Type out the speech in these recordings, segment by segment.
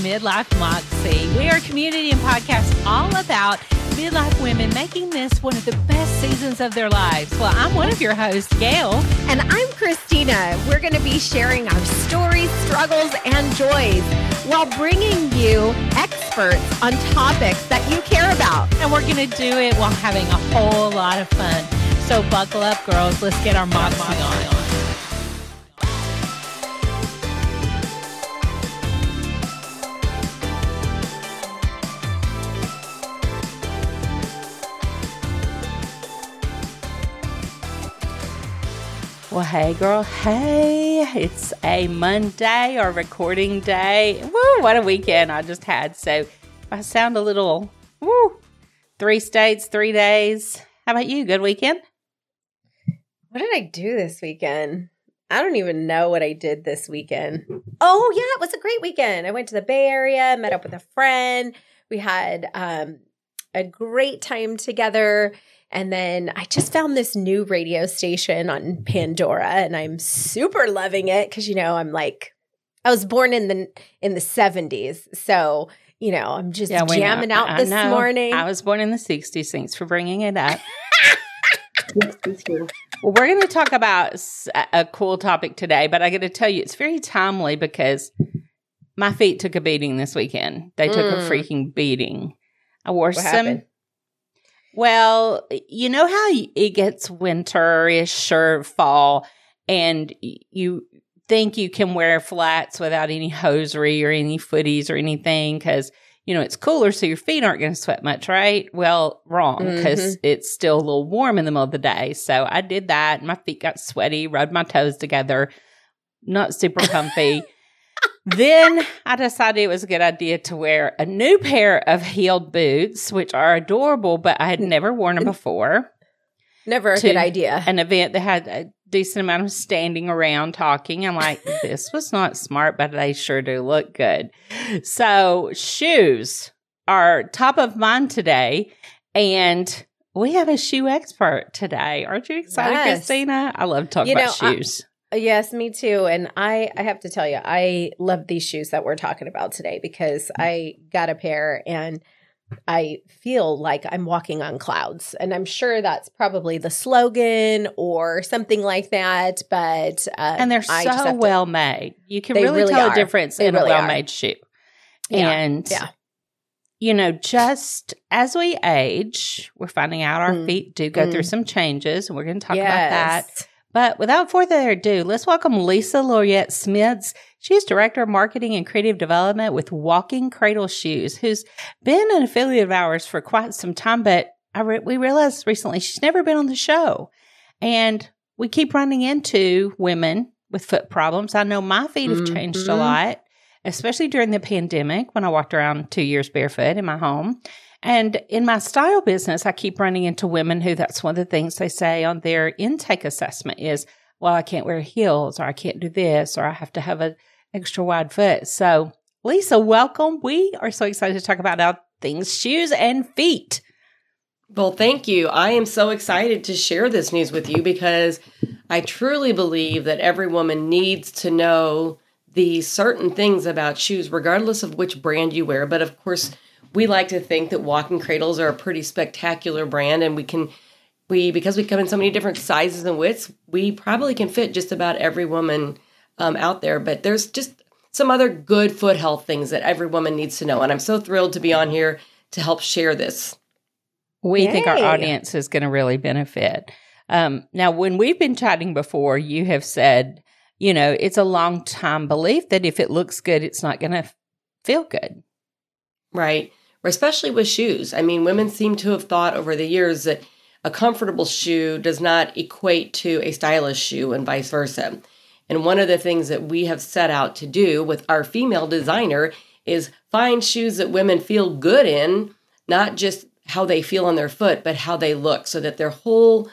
Midlife Moxie. We are a community and podcast all about midlife women making this one of the best seasons of their lives. Well, I'm one of your hosts, Gail. And I'm Christina. We're going to be sharing our stories, struggles, and joys while bringing you experts on topics that you care about. And we're going to do it while having a whole lot of fun. So buckle up, girls. Let's get our moxie on. Hey, girl. Hey, it's a Monday or recording day. Woo, what a weekend I just had. So I sound a little, woo, three states, three days. How about you? Good weekend? What did I do this weekend? I don't even know what I did this weekend. Oh, yeah, it was a great weekend. I went to the Bay Area, met up with a friend. We had um, a great time together. And then I just found this new radio station on Pandora and I'm super loving it cuz you know, I'm like I was born in the in the 70s. So, you know, I'm just yeah, jamming know. out this morning. I was born in the 60s. Thanks for bringing it up. well, we're going to talk about a cool topic today, but I got to tell you, it's very timely because my feet took a beating this weekend. They took mm. a freaking beating. I wore what some happened? Well, you know how it gets winterish or fall, and you think you can wear flats without any hosiery or any footies or anything because you know it's cooler, so your feet aren't going to sweat much, right? Well, wrong because mm-hmm. it's still a little warm in the middle of the day. So I did that. My feet got sweaty, rubbed my toes together, not super comfy then I decided it was a good idea to wear a new pair of heeled boots, which are adorable, but I had never worn them before. Never a good idea. An event that had a decent amount of standing around talking. I'm like, this was not smart, but they sure do look good. So, shoes are top of mind today. And we have a shoe expert today. Aren't you excited, yes. Christina? I love talking you about know, shoes. Yes, me too. And I, I have to tell you, I love these shoes that we're talking about today because I got a pair and I feel like I'm walking on clouds. And I'm sure that's probably the slogan or something like that. But, uh, and they're so well to, made. You can really, really, tell are. a difference they in really a well made shoe. Yeah. And, yeah. you know, just as we age, we're finding out our mm. feet do go mm. through some changes. And we're going to talk yes. about that but without further ado, let's welcome Lisa Laureate Smits. She's Director of Marketing and Creative Development with Walking Cradle Shoes, who's been an affiliate of ours for quite some time, but re- we realized recently she's never been on the show. And we keep running into women with foot problems. I know my feet have changed mm-hmm. a lot, especially during the pandemic when I walked around two years barefoot in my home. And in my style business, I keep running into women who that's one of the things they say on their intake assessment is, well, I can't wear heels or I can't do this or I have to have an extra wide foot. So, Lisa, welcome. We are so excited to talk about our things, shoes and feet. Well, thank you. I am so excited to share this news with you because I truly believe that every woman needs to know the certain things about shoes, regardless of which brand you wear. But of course, we like to think that walking cradles are a pretty spectacular brand and we can we because we come in so many different sizes and widths we probably can fit just about every woman um, out there. But there's just some other good foot health things that every woman needs to know and i'm so thrilled to be on here to help share this. We Yay. think our audience is going to really benefit. Um, now when we've been chatting before you have said you know it's a long time belief that if it looks good it's not going to feel good. Right especially with shoes. I mean, women seem to have thought over the years that a comfortable shoe does not equate to a stylish shoe and vice versa. And one of the things that we have set out to do with our female designer is find shoes that women feel good in, not just how they feel on their foot, but how they look, so that their whole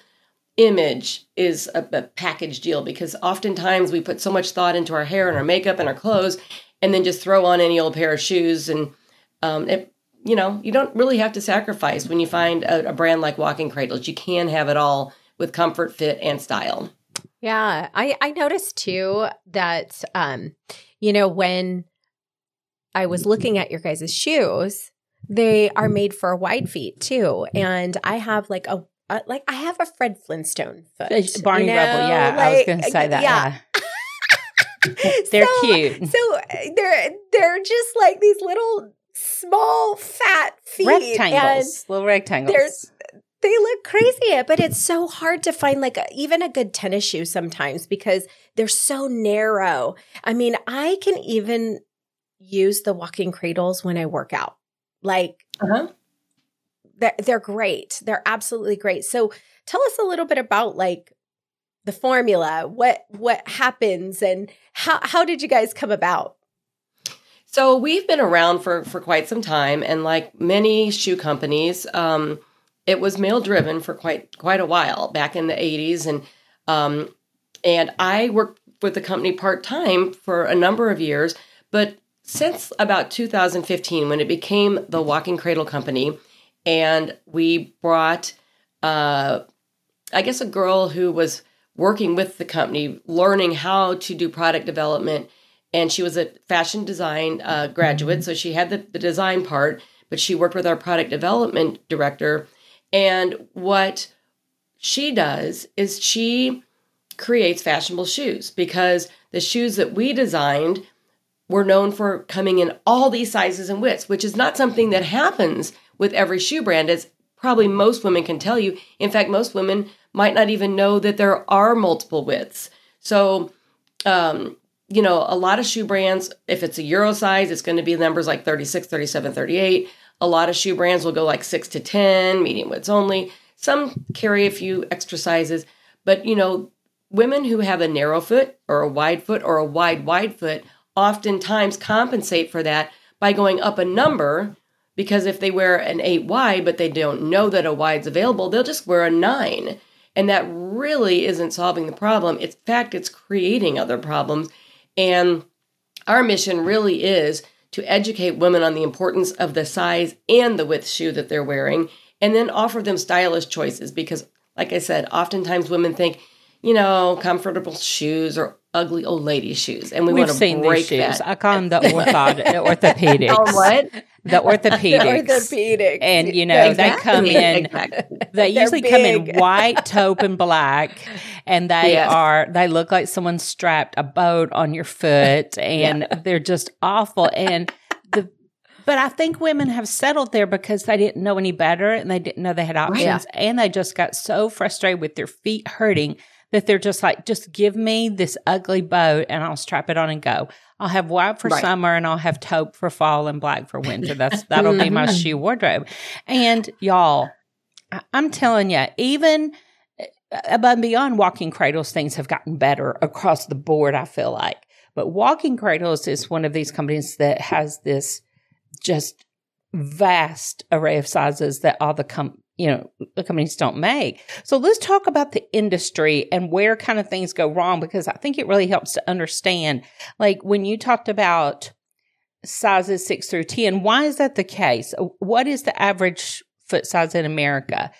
image is a, a, package deal. Because oftentimes we put so much thought into our hair and our makeup and our clothes, and then just throw on any old pair of shoes, and um, it you know, you don't really have to sacrifice when you find a, a brand like Walking Cradles. You can have it all with comfort, fit, and style. Yeah, I I noticed too that um, you know, when I was looking at your guys' shoes, they are made for wide feet too. And I have like a, a like I have a Fred Flintstone foot. Barney you know? Rubble, yeah. Like, I was gonna say that. Yeah. yeah. they're so, cute. So uh, they're they're just like these little small fat feet. Rectangles. little rectangles they look crazy, but it's so hard to find like a, even a good tennis shoe sometimes because they're so narrow. I mean, I can even use the walking cradles when I work out. Like, uh-huh. they're, they're great. They're absolutely great. So tell us a little bit about like the formula, what, what happens and how, how did you guys come about? So we've been around for, for quite some time and like many shoe companies, um, it was male driven for quite quite a while back in the 80s and um, and I worked with the company part time for a number of years. But since about 2015 when it became the walking cradle company and we brought uh, I guess a girl who was working with the company learning how to do product development and she was a fashion design uh, graduate so she had the, the design part but she worked with our product development director and what she does is she creates fashionable shoes because the shoes that we designed were known for coming in all these sizes and widths, which is not something that happens with every shoe brand, as probably most women can tell you. In fact, most women might not even know that there are multiple widths. So, um, you know, a lot of shoe brands, if it's a Euro size, it's going to be numbers like 36, 37, 38. A lot of shoe brands will go like six to 10, medium widths only. Some carry a few extra sizes, but you know, women who have a narrow foot or a wide foot or a wide, wide foot oftentimes compensate for that by going up a number because if they wear an eight wide, but they don't know that a wide's available, they'll just wear a nine. And that really isn't solving the problem. In fact, it's creating other problems. And our mission really is to educate women on the importance of the size and the width shoe that they're wearing, and then offer them stylish choices. Because, like I said, oftentimes women think, you know, comfortable shoes or ugly old lady shoes, and we want to break. That. I call them the orthod- orthopedics. oh, what? The orthopedics. the orthopedics. And you know, exactly. they come in. They usually big. come in white, taupe, and black, and they yes. are. They look like someone strapped a boat on your foot, and yeah. they're just awful. And the but I think women have settled there because they didn't know any better and they didn't know they had options. Right. And they just got so frustrated with their feet hurting that they're just like, just give me this ugly boat and I'll strap it on and go. I'll have white for right. summer and I'll have taupe for fall and black for winter. That's that'll be my mm-hmm. shoe wardrobe. And y'all, I'm telling you, even uh, above and beyond walking cradles, things have gotten better across the board. I feel like, but walking cradles is one of these companies that has this just vast array of sizes that all the com- you know, the companies don't make. So let's talk about the industry and where kind of things go wrong because I think it really helps to understand. Like when you talked about sizes six through 10, why is that the case? What is the average foot size in America?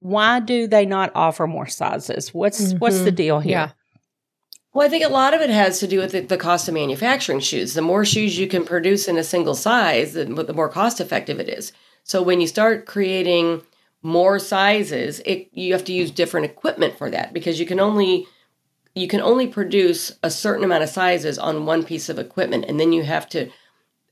Why do they not offer more sizes? What's, mm-hmm. what's the deal here? Yeah. Well, I think a lot of it has to do with the, the, cost of manufacturing shoes. The more shoes you can produce in a single size, the, the more cost effective it is. So when you start creating more sizes, it you have to use different equipment for that because you can only you can only produce a certain amount of sizes on one piece of equipment, and then you have to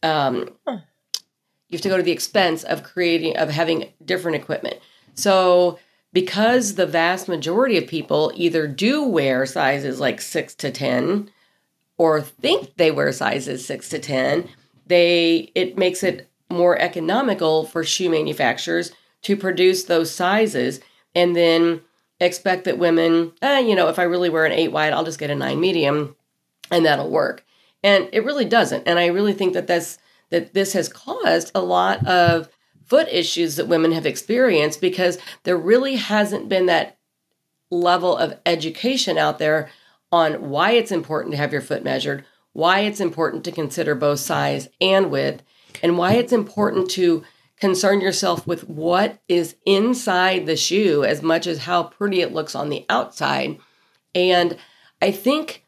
um, you have to go to the expense of creating of having different equipment. So because the vast majority of people either do wear sizes like six to ten or think they wear sizes six to ten, they it makes it more economical for shoe manufacturers to produce those sizes and then expect that women, eh, you know, if I really wear an eight wide, I'll just get a nine medium and that'll work. And it really doesn't. And I really think that that's that this has caused a lot of foot issues that women have experienced because there really hasn't been that level of education out there on why it's important to have your foot measured, why it's important to consider both size and width, and why it's important to concern yourself with what is inside the shoe as much as how pretty it looks on the outside. And I think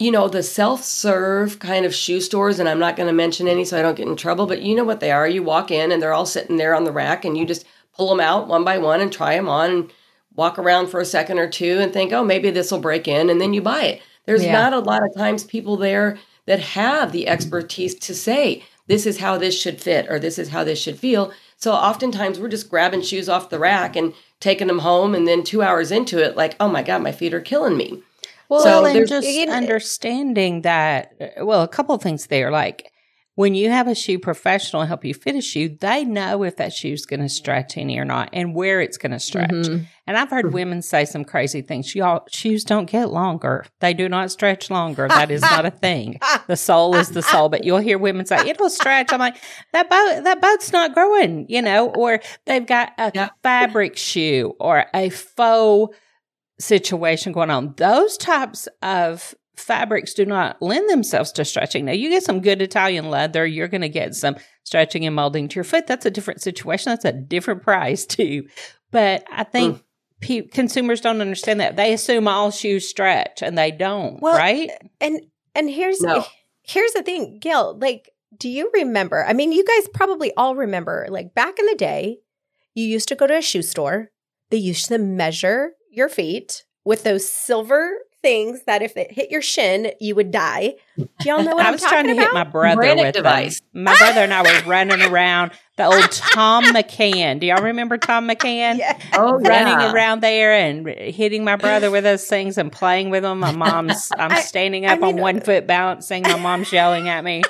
you know, the self serve kind of shoe stores, and I'm not going to mention any so I don't get in trouble, but you know what they are. You walk in and they're all sitting there on the rack, and you just pull them out one by one and try them on and walk around for a second or two and think, oh, maybe this will break in, and then you buy it. There's yeah. not a lot of times people there that have the expertise to say, this is how this should fit or this is how this should feel. So oftentimes we're just grabbing shoes off the rack and taking them home, and then two hours into it, like, oh my God, my feet are killing me. Well, so and just understanding that, uh, well, a couple of things there. Like when you have a shoe professional help you fit a shoe, they know if that shoe's going to stretch any or not and where it's going to stretch. Mm-hmm. And I've heard women say some crazy things. Y'all, shoes don't get longer. They do not stretch longer. That is not a thing. The sole is the sole, but you'll hear women say it'll stretch. I'm like, that boat, that boat's not growing, you know, or they've got a yeah. fabric shoe or a faux situation going on. Those types of fabrics do not lend themselves to stretching. Now, you get some good Italian leather, you're going to get some stretching and molding to your foot. That's a different situation. That's a different price, too. But I think. Mm. Pe- consumers don't understand that they assume all shoes stretch and they don't well, right and and here's no. here's the thing Gail like do you remember I mean you guys probably all remember like back in the day you used to go to a shoe store they used to measure your feet with those silver things that if it hit your shin, you would die. Do y'all know what I was trying to about? hit my brother with device. Them. My brother and I were running around the old Thom McAn. Do y'all remember Thom McAn? Yeah. Oh, running yeah. around there and hitting my brother with those things and playing with them. My mom's, I'm I, standing up I mean, on one foot balancing. My mom's yelling at me,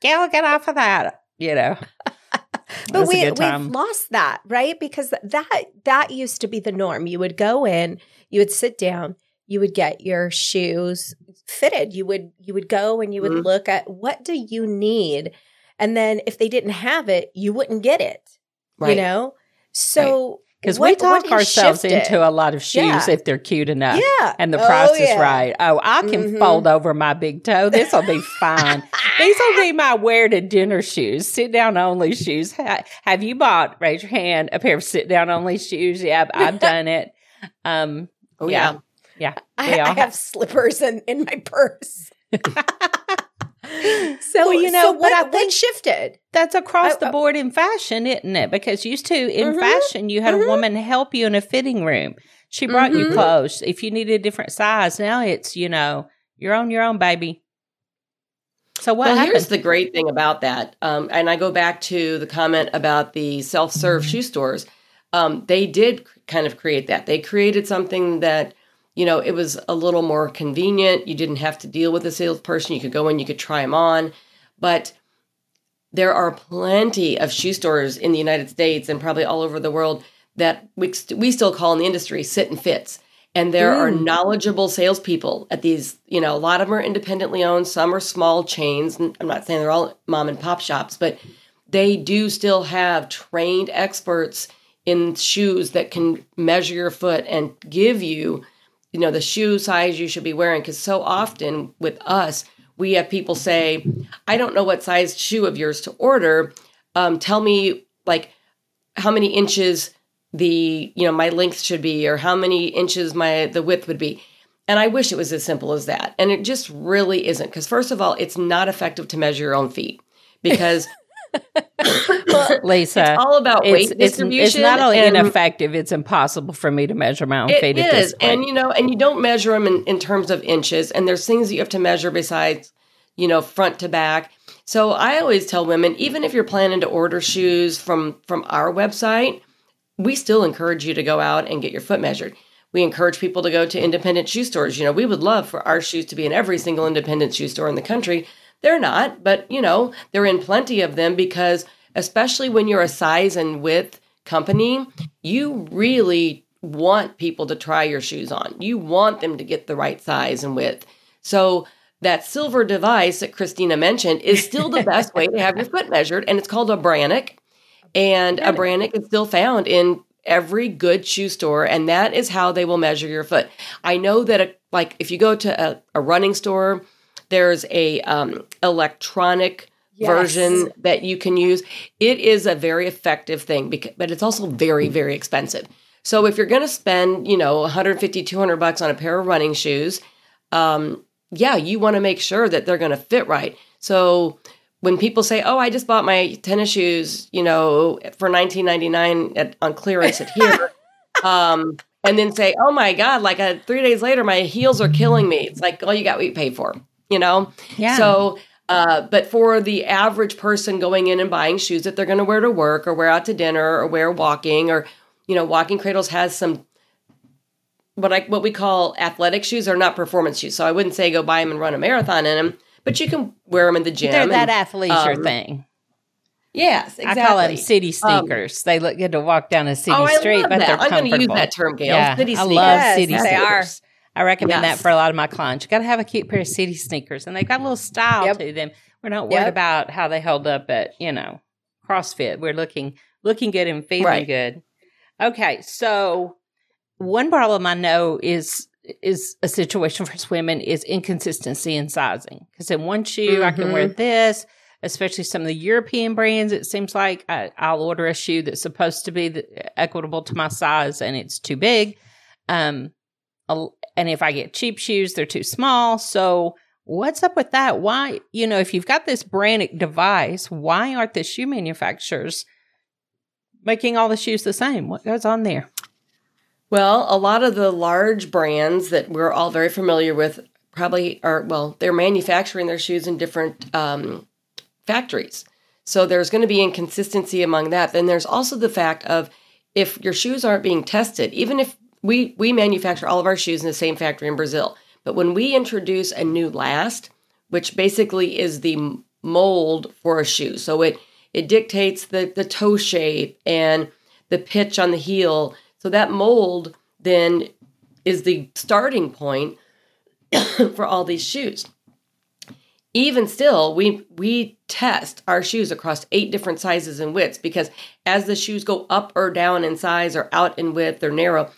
Gail, get off of that. You know. but we we've lost that, right? Because that that used to be the norm. You would go in, you would sit down, you would get your shoes fitted. You would you would go and you would mm-hmm. look at what do you need, and then if they didn't have it, you wouldn't get it. Right. You know, so. Right. Because we talk ourselves into a lot of shoes yeah. if they're cute enough. Yeah. And the price oh, yeah. is right. Oh, I can mm-hmm. fold over my big toe. This will be fine. These will be my wear to dinner shoes, sit down only shoes. Have you bought, raise your hand, a pair of sit down only shoes? Yeah, I've, I've done it. Um, oh, yeah. Yeah. I, I, have slippers in, in my purse. so well, you know, so what, I think shifted. That's across I, the board in fashion, isn't it? Because used to in mm-hmm, fashion, you had mm-hmm. a woman help you in a fitting room. She brought mm-hmm. you clothes. If you needed a different size, now it's you know you're on your own, baby. So what? Well, happened? here's the great thing about that, um, and I go back to the comment about the self-serve shoe stores. Um, they did kind of create that. They created something that you know, it was a little more convenient. You didn't have to deal with a salesperson. You could go in, you could try them on. But there are plenty of shoe stores in the United States and probably all over the world that we, we still call in the industry sit and fits. And there mm. are knowledgeable salespeople at these, you know, a lot of them are independently owned, some are small chains. I'm not saying they're all mom and pop shops, but they do still have trained experts in shoes that can measure your foot and give you you know the shoe size you should be wearing because so often with us we have people say i don't know what size shoe of yours to order. Um, tell me like how many inches the you know my length should be or how many inches my the width would be. And i wish it was as simple as that. And it just really isn't because first of all it's not effective to measure your own feet. Because well, Lisa, it's all about weight it's, distribution. It's, not only ineffective; it's impossible for me to measure my own it feet. It is, and you know, and you don't measure them in, in terms of inches. And there's things that you have to measure besides, you know, front to back. So I always tell women, even if you're planning to order shoes from from our website, we still encourage you to go out and get your foot measured. We encourage people to go to independent shoe stores. You know, we would love for our shoes to be in every single independent shoe store in the country they're not, but you know, they're in plenty of them because especially when you're a size and width company, you really want people to try your shoes on. You want them to get the right size and width. So that silver device that Christina mentioned is still the best way to have your foot measured, and it's called a Brannock. And a Brannock is still found in every good shoe store, and that is how they will measure your foot. I know that, a, like, if you go to a, a running store there's a um, electronic yes. version that you can use. It is a very effective thing, because, but it's also very, very expensive. So if you're going to spend, you know, 150, 200 bucks on a pair of running shoes, um, yeah, you want to make sure that they're going to fit right. So when people say, "Oh, I just bought my tennis shoes," you know, for 19.99 on clearance at here, um, and then say, "Oh my god, like uh, 3 days later my heels are killing me." It's like, "Oh, you got what you paid for." You know? Yeah. So uh, but for the average person going in and buying shoes that they're going to wear to work or wear out to dinner or wear walking or you know walking cradles has some what I what we call athletic shoes are not performance shoes. So I wouldn't say go buy them and run a marathon in them, but you can wear them in the gym. They're that athleisure um, thing. Yes, exactly. I call them city um, sneakers. Um, they look good to walk down a city oh, street, but that. they're comfortable. I'm going to use that term, Gail. Yeah, city I sneakers. love city yes, sneakers. I recommend yes. that for a lot of my clients. You got to have a cute pair of city sneakers, and they've got a little style yep. to them. We're not worried yep. about how they hold up at you know CrossFit. We're looking looking good and feeling right. good. Okay, so one problem I know is is a situation for women is inconsistency in sizing. Because in one shoe mm-hmm. I can wear mm-hmm. this, especially some of the European brands. It seems like I, will order a shoe that's supposed to be the, equitable to my size, and it's too big. Um, and if I get cheap shoes, they're too small. So what's up with that? Why, you know, if you've got this Brannock device, why aren't the shoe manufacturers making all the shoes the same? What goes on there? Well, a lot of the large brands that we're all very familiar with probably are, well, they're manufacturing their shoes in different um, factories. So there's going to be inconsistency among that. Then there's also the fact of if your shoes aren't being tested, even if we, we manufacture all of our shoes in the same factory in Brazil, but when we introduce a new last, which basically is the mold for a shoe, so it it dictates the the toe shape and the pitch on the heel so that mold then is the starting point for all these shoes. Even still, we we test our shoes across eight different sizes and widths because as the shoes go up or down in size or out in width or narrow,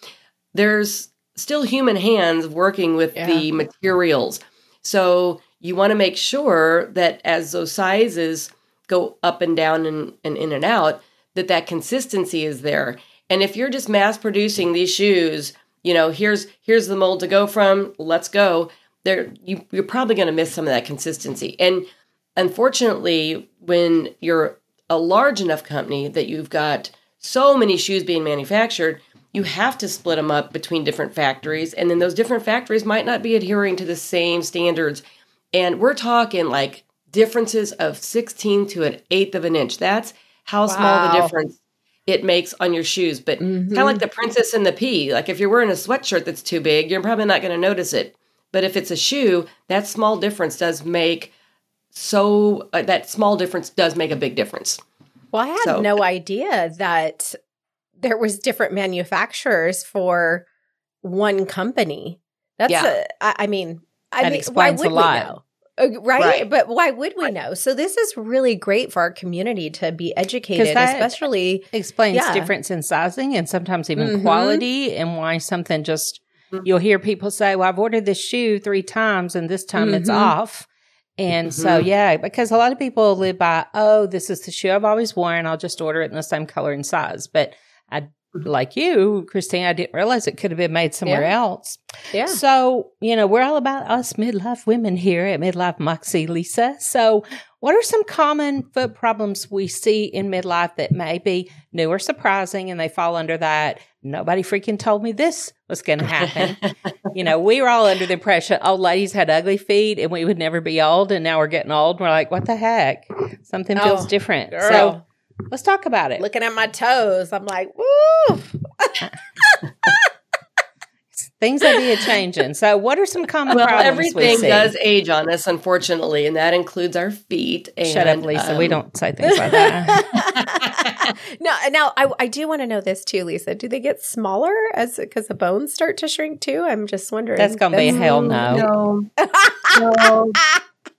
there's still human hands working with yeah. the materials. So you want to make sure that as those sizes go up and down and, and in and out, that that consistency is there. And if you're just mass producing these shoes, you know, here's here's the mold to go from, let's go. There you you're probably going to miss some of that consistency. And unfortunately, when you're a large enough company that you've got so many shoes being manufactured, you have to split them up between different factories and then those different factories might not be adhering to the same standards. And we're talking like differences of 16 to an eighth of an inch. That's how wow. small the difference it makes on your shoes. But mm-hmm. kind of like the princess and the pea. Like if you're wearing a sweatshirt that's too big, you're probably not going to notice it. But if it's a shoe, that small difference does make so uh, that small difference does make a big difference. Well, I had so, no idea that there was different manufacturers for one company. That's yeah. a, I, I mean, I that mean, explains a lot. Uh, right? right? But why would we know? So this is really great for our community to be educated, especially explains yeah. difference in sizing and sometimes even mm-hmm. quality and why something just mm-hmm. you'll hear people say, "Well, I've ordered this shoe 3 times and this time mm-hmm. it's off." And so, mm-hmm. yeah, because a lot of people live by, "Oh, this is the shoe I've always worn, I'll just order it in the same color and size." But I like you, Christine, I didn't realize it could have been made somewhere yeah. else. Yeah. So, you know, we're all about us midlife women here at Midlife Moxie, Lisa. So, what are some common foot problems we see in midlife that may be new or surprising and they fall under that? Nobody freaking told me this was going to happen. you know, we were all under the impression old ladies had ugly feet and we would never be old. And now we're getting old. And we're like, what the heck? Something feels oh, different. Girl. So, Let's talk about it. Looking at my toes, I'm like, woo. Things are being changing. So, what are some common well, problems? Everything we does age on us, unfortunately, and that includes our feet. And, Shut up, Lisa. Um, we don't say things like that. no, now I, I do want to know this too, Lisa. Do they get smaller as because the bones start to shrink too? I'm just wondering. That's going to be a hell no. No. no.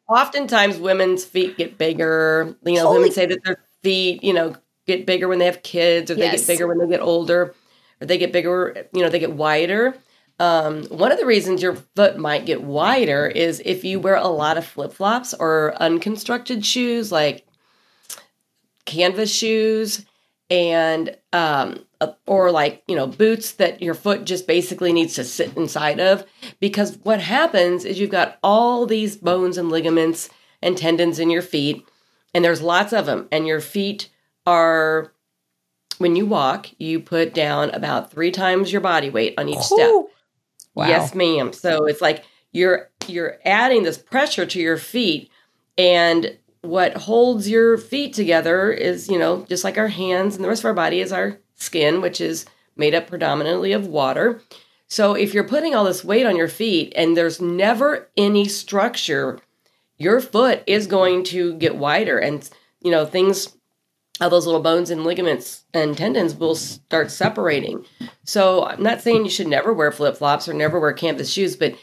Oftentimes, women's feet get bigger. You know, Holy women say that their feet, you know, get bigger when they have kids, or yes. they get bigger when they get older, or they get bigger, you know, they get wider. Um, one of the reasons your foot might get wider is if you wear a lot of flip flops or unconstructed shoes like canvas shoes. And um, or like you know boots that your foot just basically needs to sit inside of because what happens is you've got all these bones and ligaments and tendons in your feet and there's lots of them and your feet are when you walk you put down about three times your body weight on each step. Oh, wow. yes ma'am. So it's like you're you're adding this pressure to your feet and what holds your feet together is you know just like our hands and the rest of our body is our skin which is made up predominantly of water. So if you're putting all this weight on your feet and there's never any structure your foot is going to get wider and you know things all those little bones and ligaments and tendons will start separating. So i'm not saying you should never wear flip-flops or never wear canvas shoes but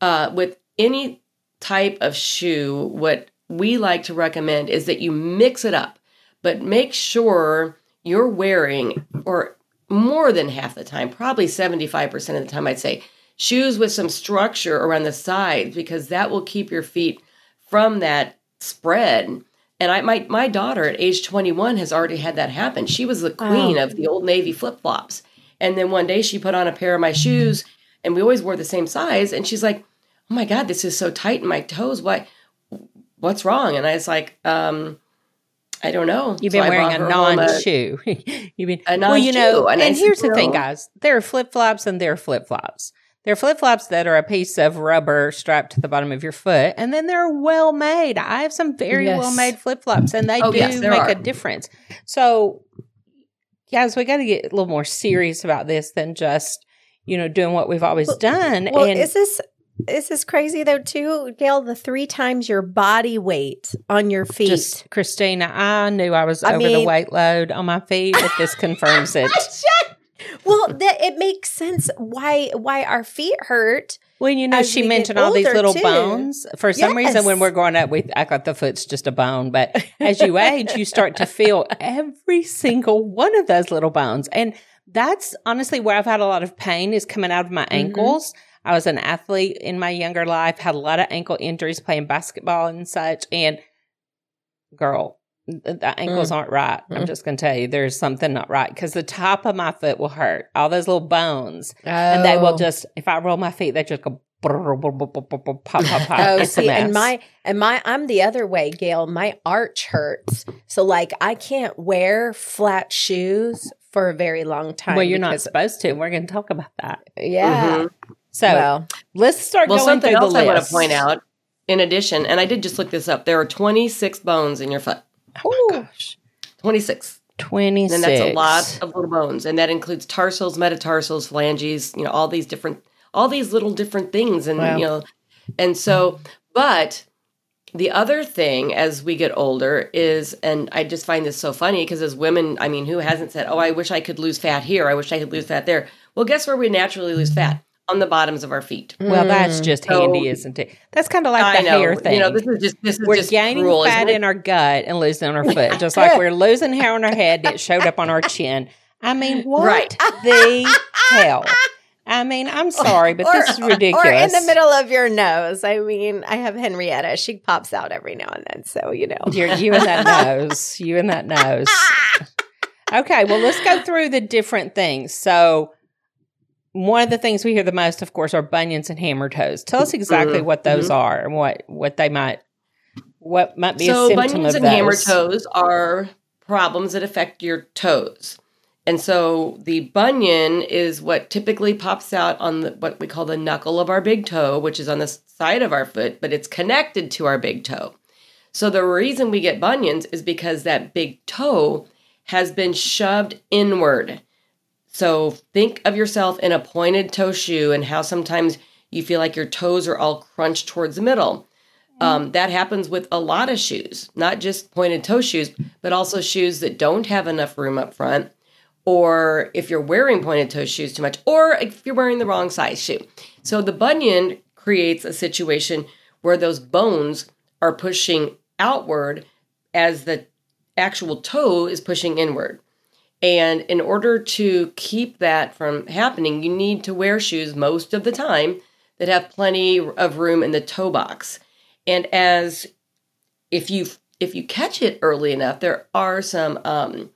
uh, with any type of shoe what we like to recommend is that you mix it up but make sure you're wearing or more than half the time probably 75% of the time i'd say shoes with some structure around the sides because that will keep your feet from that spread. And I my my daughter at age 21 has already had that happen. She was the queen of the old navy flip-flops. And then one day she put on a pair of my shoes and we always wore the same size and she's like, "Oh my god, this is so tight in my toes. What what's wrong?" And I was like, um I don't know. You've been so wearing a non-shoe. You've been a non-shoe. Well, you know, and, and here's the thing, guys. There are flip flops and there are flip flops. They're flip flops that are a piece of rubber strapped to the bottom of your foot, and then they're well made. I have some very yes. well made flip flops, and they oh, do yes, make are. a difference. So, guys, we got to get a little more serious about this than just you know doing what we've always well, done. Well, and is this is this crazy though too, Gail? The three times your body weight on your feet. Just, Christina, I knew I was I over mean, the weight load on my feet, but this confirms it. Well, that it makes sense why why our feet hurt. Well, you know, she mentioned all these little too. bones. For some yes. reason, when we're growing up, we act like the foot's just a bone. But as you age, you start to feel every single one of those little bones. And that's honestly where I've had a lot of pain is coming out of my mm-hmm. ankles. I was an athlete in my younger life, had a lot of ankle injuries playing basketball and such. And girl, the ankles mm. aren't right. Mm. I'm just going to tell you, there's something not right because the top of my foot will hurt, all those little bones, oh. and they will oh. just. If I roll my feet, they just go pop, pop, pop. oh, see, and my and my, I'm the other way, Gail. My arch hurts, so like I can't wear flat shoes for a very long time. Well, you're not supposed to. We're going to talk about that. Yeah. Mm-hmm. So well, let's start well, going something else I want to point out. In addition, and I did just look this up, there are 26 bones in your foot. Oh my gosh. 26. 26. And that's a lot of little bones. And that includes tarsals, metatarsals, phalanges, you know, all these different, all these little different things. And, wow. you know, and so, but the other thing as we get older is, and I just find this so funny because as women, I mean, who hasn't said, oh, I wish I could lose fat here. I wish I could lose fat there. Well, guess where we naturally lose fat? On the bottoms of our feet. Well, that's just so, handy, isn't it? That's kind of like I the know, hair thing. You know, this is just this is we're just gaining cruel, fat in our gut and losing on our foot, just like we're losing hair on our head and it showed up on our chin. I mean, what right. the hell? I mean, I'm sorry, but or, this is ridiculous. Or in the middle of your nose. I mean, I have Henrietta. She pops out every now and then, so you know. You're, you and that nose. You and that nose. Okay, well, let's go through the different things. So, one of the things we hear the most, of course, are bunions and hammer toes. Tell us exactly mm-hmm. what those mm-hmm. are and what what they might what might be so a symptom bunions and hammer toes are problems that affect your toes. And so the bunion is what typically pops out on the, what we call the knuckle of our big toe, which is on the side of our foot, but it's connected to our big toe. So the reason we get bunions is because that big toe has been shoved inward. So think of yourself in a pointed toe shoe and how sometimes you feel like your toes are all crunched towards the middle. Um, that happens with a lot of shoes, not just pointed toe shoes, but also shoes that don't have enough room up front, or if you're wearing pointed toe shoes too much, or if you're wearing the wrong size shoe. So the bunion creates a situation where those bones are pushing outward as the actual toe is pushing inward. And in order to keep that from happening, you need to wear shoes most of the time that have plenty of room in the toe box. And as if you if you catch it early enough, there are some um,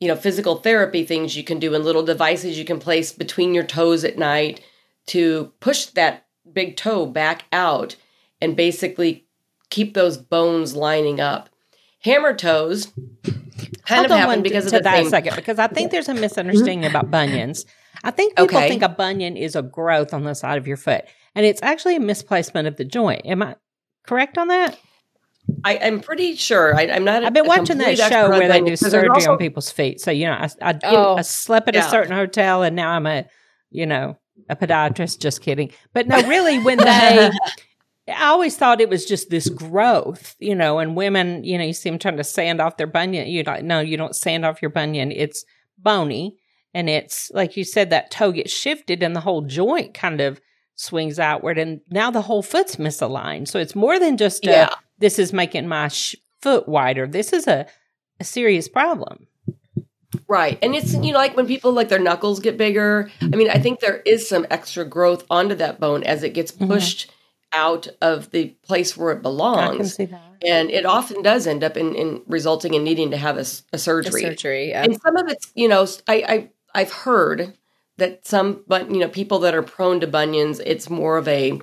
you know, physical therapy things you can do and little devices you can place between your toes at night to push that big toe back out and basically keep those bones lining up. Hammer toes kind Hold of happen because to, of the that same. second because I think there's a misunderstanding about bunions. I think people okay. think a bunion is a growth on the side of your foot, and it's actually a misplacement of the joint. Am I correct on that? I, am pretty sure. I, am not. I've been watching that show where they do surgery also, on people's feet. So you know, I, I, oh, I slept at yeah. a certain hotel, and now I'm a, you know, a podiatrist. Just kidding. But no, really, when they I always thought it was just this growth, you know, and women, you know, you see them trying to sand off their bunion. You don't, no, you don't sand off your bunion. It's bony. And it's like you said, that toe gets shifted and the whole joint kind of swings outward. And now the whole foot's misaligned. So it's more than just a, yeah. this is making my sh- foot wider. This is a, a serious problem. Right. And it's, you know, like when people like their knuckles get bigger. I mean, I think there is some extra growth onto that bone as it gets mm-hmm. pushed. Mm-hmm out of the place where it belongs. And it often does end up in, in resulting in needing to have a, a surgery. A surgery, yeah. And some of it's, you know, I, I I've heard that some, but you know, people that are prone to bunions, it's more of a,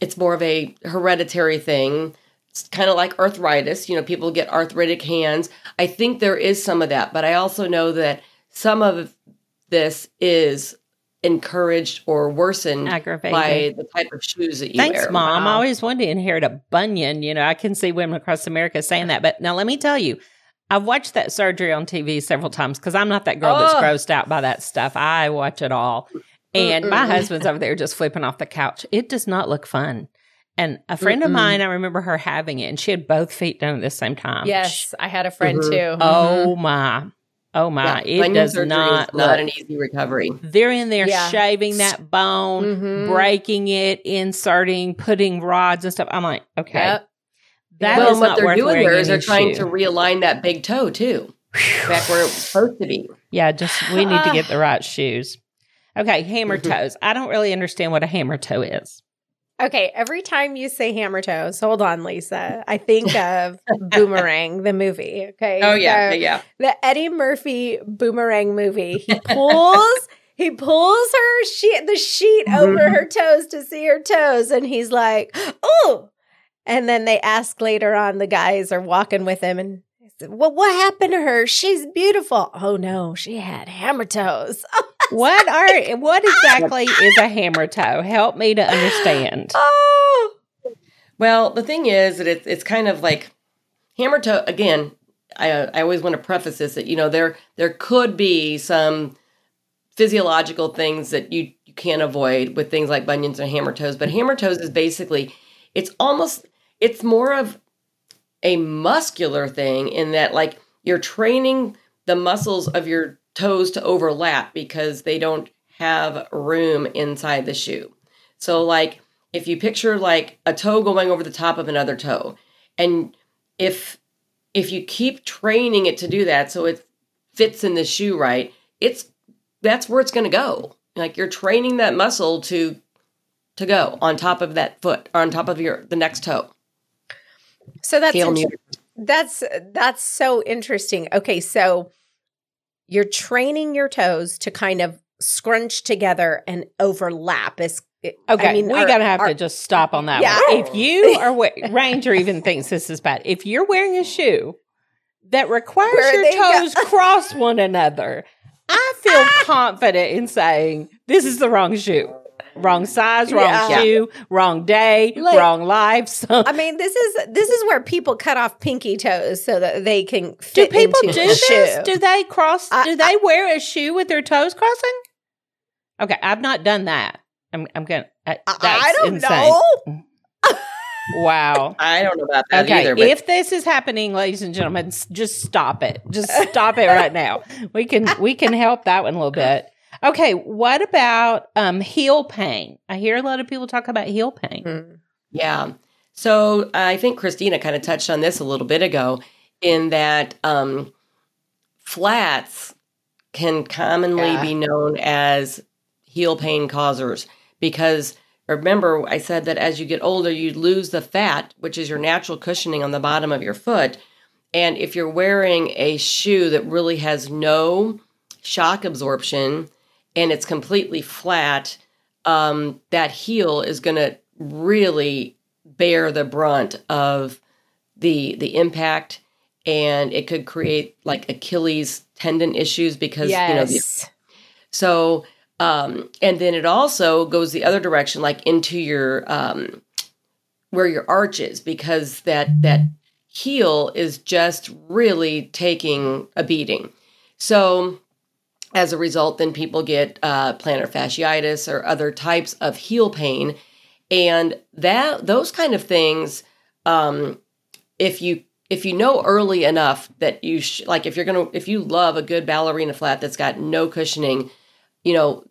it's more of a hereditary thing. It's kind of like arthritis. You know, people get arthritic hands. I think there is some of that, but I also know that some of this is encouraged or worsened Aggravated. by the type of shoes that you Thanks, wear. Thanks, Mom. Wow. I always wanted to inherit a bunion. You know, I can see women across America saying that. But now let me tell you, I've watched that surgery on TV several times because I'm not that girl oh. that's grossed out by that stuff. I watch it all. And Mm-mm. my husband's over there just flipping off the couch. It does not look fun. And a friend Mm-mm. of mine, I remember her having it, and she had both feet done at the same time. Yes, I had a friend mm-hmm. too. Oh mm-hmm. my! Oh my, yeah, it does not not an easy recovery. They're in there yeah. shaving that bone, mm-hmm. breaking it, inserting, putting rods and stuff. I'm like, okay. Yep. That well, what they're doing there is they're trying shoe. to realign that big toe too, back where it was supposed to be. Yeah, just we need to get the right shoes. Okay, hammer mm-hmm. toes. I don't really understand what a hammer toe is. Okay, every time you say hammer toes, hold on, Lisa. I think of Boomerang, the movie. Okay. Oh yeah, so yeah. The Eddie Murphy Boomerang movie. He pulls, he pulls her sheet, the sheet mm-hmm. over her toes to see her toes, and he's like, "Oh!" And then they ask later on. The guys are walking with him, and well, what happened to her? She's beautiful. Oh no, she had hammer toes. what are what exactly is a hammer toe? Help me to understand. Oh. Well, the thing is that it's it's kind of like hammer toe again. I I always want to preface this that you know there there could be some physiological things that you you can't avoid with things like bunions and hammer toes, but hammer toes is basically it's almost it's more of a muscular thing in that like you're training the muscles of your toes to overlap because they don't have room inside the shoe. So like if you picture like a toe going over the top of another toe and if if you keep training it to do that so it fits in the shoe right, it's that's where it's going to go. Like you're training that muscle to to go on top of that foot or on top of your the next toe. So that's that's that's so interesting. Okay, so you're training your toes to kind of scrunch together and overlap. Is okay? I mean, we're gonna have our, to just stop on that. Yeah. One. If you are Ranger even thinks this is bad. If you're wearing a shoe that requires Where your toes cross one another, I feel ah! confident in saying this is the wrong shoe wrong size, wrong yeah. shoe, wrong day, like, wrong life. So I mean, this is this is where people cut off pinky toes so that they can do people do this? Shoe. Do they cross? I, do they I, wear a shoe with their toes crossing? Okay, I've not done that. I'm I'm gonna. Uh, I don't insane. know. Wow. I don't know about that okay, either. But. If this is happening, ladies and gentlemen, just stop it. Just stop it right now. We can we can help that one a little bit. Okay, what about um, heel pain? I hear a lot of people talk about heel pain. Mm-hmm. Yeah. So I think Christina kind of touched on this a little bit ago in that um, flats can commonly yeah. be known as heel pain causers because remember I said that as you get older you lose the fat which is your natural cushioning on the bottom of your foot And if you're wearing a shoe that really has no shock absorption and it's completely flat, um, that heel is going to really bear the brunt of the the impact and it could create like Achilles tendon issues because yes. you know so um and then it also goes the other direction like into your um where your arch is because that that heel is just really taking a beating so as a result then people get uh, plantar fasciitis or other types of heel pain. And that those kind of things um if you if you know early enough that you sh- like if you're gonna if you love a good ballerina flat that's got no cushioning you know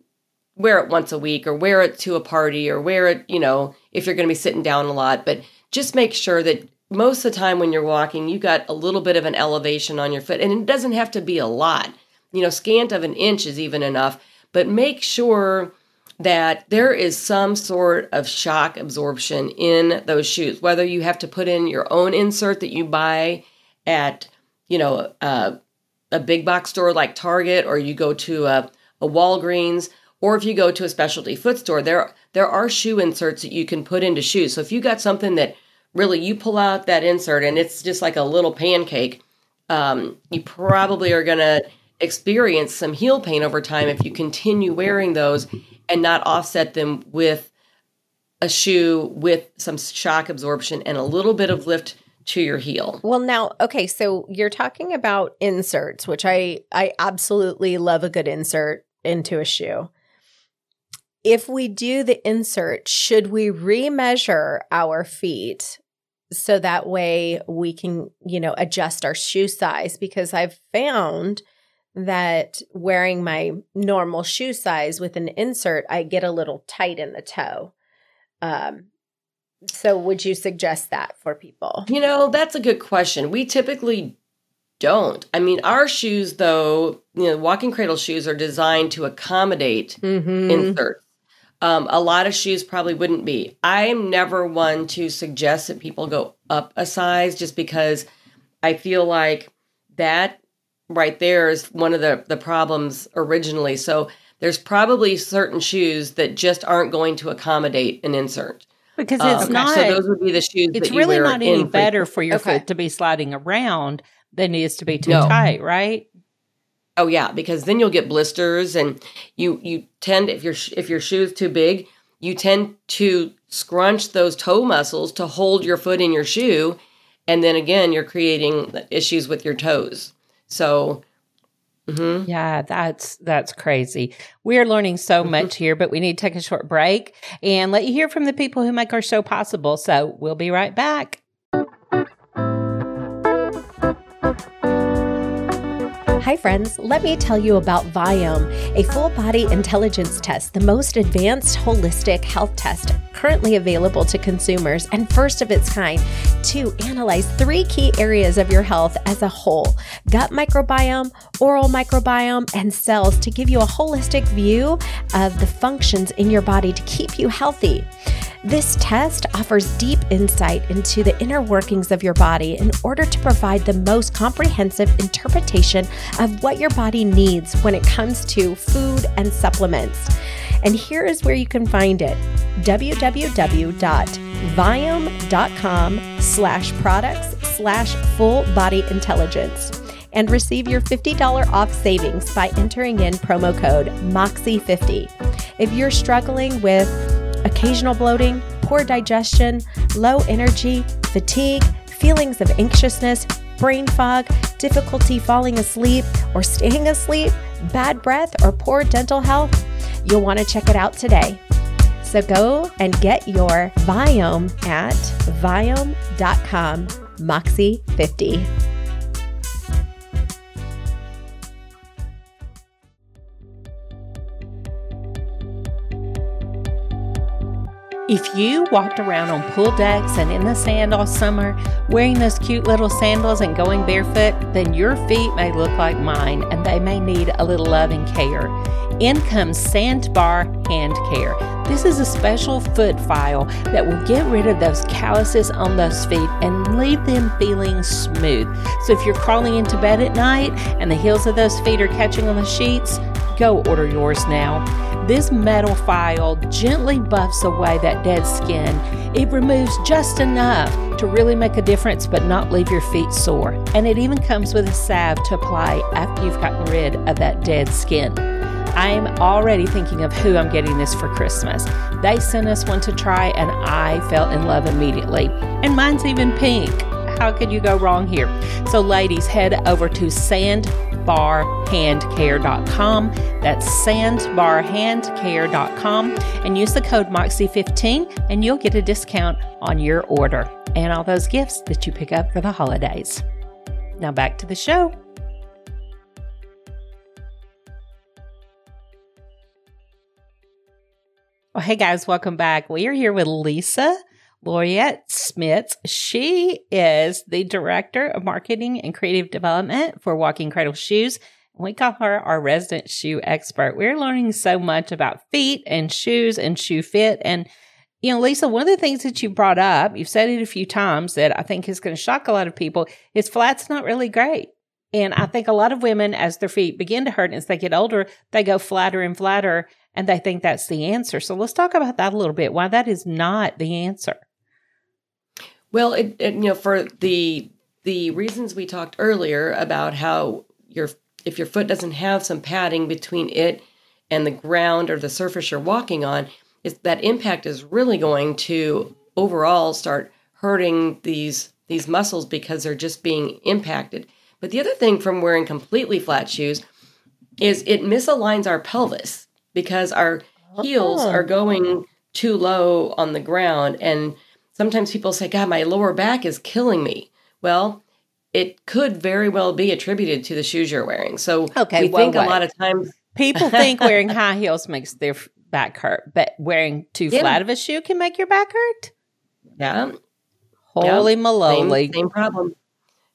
wear it once a week or wear it to a party or wear it you know if you're gonna be sitting down a lot. But just make sure that most of the time when you're walking you got a little bit of an elevation on your foot. And it doesn't have to be a lot you know scant of an inch is even enough but make sure that there is some sort of shock absorption in those shoes, whether you have to put in your own insert that you buy at, you know, a big box store like Target, or you go to a, a Walgreens, or if you go to a specialty foot store, there there are shoe inserts that you can put into shoes. So if you got something that really you pull out that insert and it's just like a little pancake, um, you probably are to experience some heel pain over time if you continue wearing those and not offset them with a shoe with some shock absorption and a little bit of lift to your heel. Well, now, okay, so you're talking about inserts, which I I absolutely love a good insert into a shoe. If we do the insert, should we remeasure our feet so that way we can, you know, adjust our shoe size because I've found that wearing my normal shoe size with an insert, I get a little tight in the toe. Um, so, would you suggest that for people? You know, that's a good question. We typically don't. I mean, our shoes, though, you know, walking cradle shoes are designed to accommodate mm-hmm. inserts. Um, a lot of shoes probably wouldn't be. I'm never one to suggest that people go up a size just because I feel like that right there is one of the the problems originally. So there's probably certain shoes that just aren't going to accommodate an insert because it's um, not. So those would be the shoes. It's really not any better for your okay. foot to be sliding around than it is to be too no. tight, right? Oh yeah, because then you'll get blisters, and you you tend if your if your shoe is too big, you tend to scrunch those toe muscles to hold your foot in your shoe, and then again you're creating issues with your toes. So, mm-hmm. yeah, that's that's crazy. We are learning so mm-hmm. much here, but we need to take a short break and let you hear from the people who make our show possible. So, we'll be right back. Hi, friends. Let me tell you about Viome, a full body intelligence test, the most advanced holistic health test currently available to consumers and first of its kind to analyze three key areas of your health as a whole gut microbiome, oral microbiome, and cells to give you a holistic view of the functions in your body to keep you healthy. This test offers deep insight into the inner workings of your body in order to provide the most comprehensive interpretation of what your body needs when it comes to food and supplements. And here is where you can find it www.viome.com slash products slash full body intelligence and receive your $50 off savings by entering in promo code MOXIE50. If you're struggling with occasional bloating, poor digestion, low energy, fatigue, feelings of anxiousness, brain fog, difficulty falling asleep or staying asleep, bad breath, or poor dental health, you'll want to check it out today. So go and get your Viome at viome.com, Moxie50. If you walked around on pool decks and in the sand all summer wearing those cute little sandals and going barefoot, then your feet may look like mine and they may need a little loving care. In comes Sandbar Hand Care. This is a special foot file that will get rid of those calluses on those feet and leave them feeling smooth. So if you're crawling into bed at night and the heels of those feet are catching on the sheets, go order yours now. This metal file gently buffs away that dead skin. It removes just enough to really make a difference but not leave your feet sore. And it even comes with a salve to apply after you've gotten rid of that dead skin. I'm already thinking of who I'm getting this for Christmas. They sent us one to try, and I fell in love immediately. And mine's even pink. How could you go wrong here? So, ladies, head over to sandbarhandcare.com. That's sandbarhandcare.com and use the code MOXIE15 and you'll get a discount on your order and all those gifts that you pick up for the holidays. Now, back to the show. Well, hey guys, welcome back. We are here with Lisa Laureate Smits. She is the Director of Marketing and Creative Development for Walking Cradle Shoes. We call her our resident shoe expert. We're learning so much about feet and shoes and shoe fit. And, you know, Lisa, one of the things that you brought up, you've said it a few times that I think is going to shock a lot of people, is flat's not really great. And I think a lot of women, as their feet begin to hurt as they get older, they go flatter and flatter and they think that's the answer. So let's talk about that a little bit, why that is not the answer. Well, it, it, you know, for the the reasons we talked earlier about how your if your foot doesn't have some padding between it and the ground or the surface you're walking on, is that impact is really going to overall start hurting these these muscles because they're just being impacted. But the other thing from wearing completely flat shoes is it misaligns our pelvis because our heels are oh. going too low on the ground and sometimes people say, God, my lower back is killing me. Well, it could very well be attributed to the shoes you're wearing. So okay, we think a lot of times people think wearing high heels makes their back hurt, but wearing too yeah. flat of a shoe can make your back hurt. Yeah. Holy yeah. Same, same problem.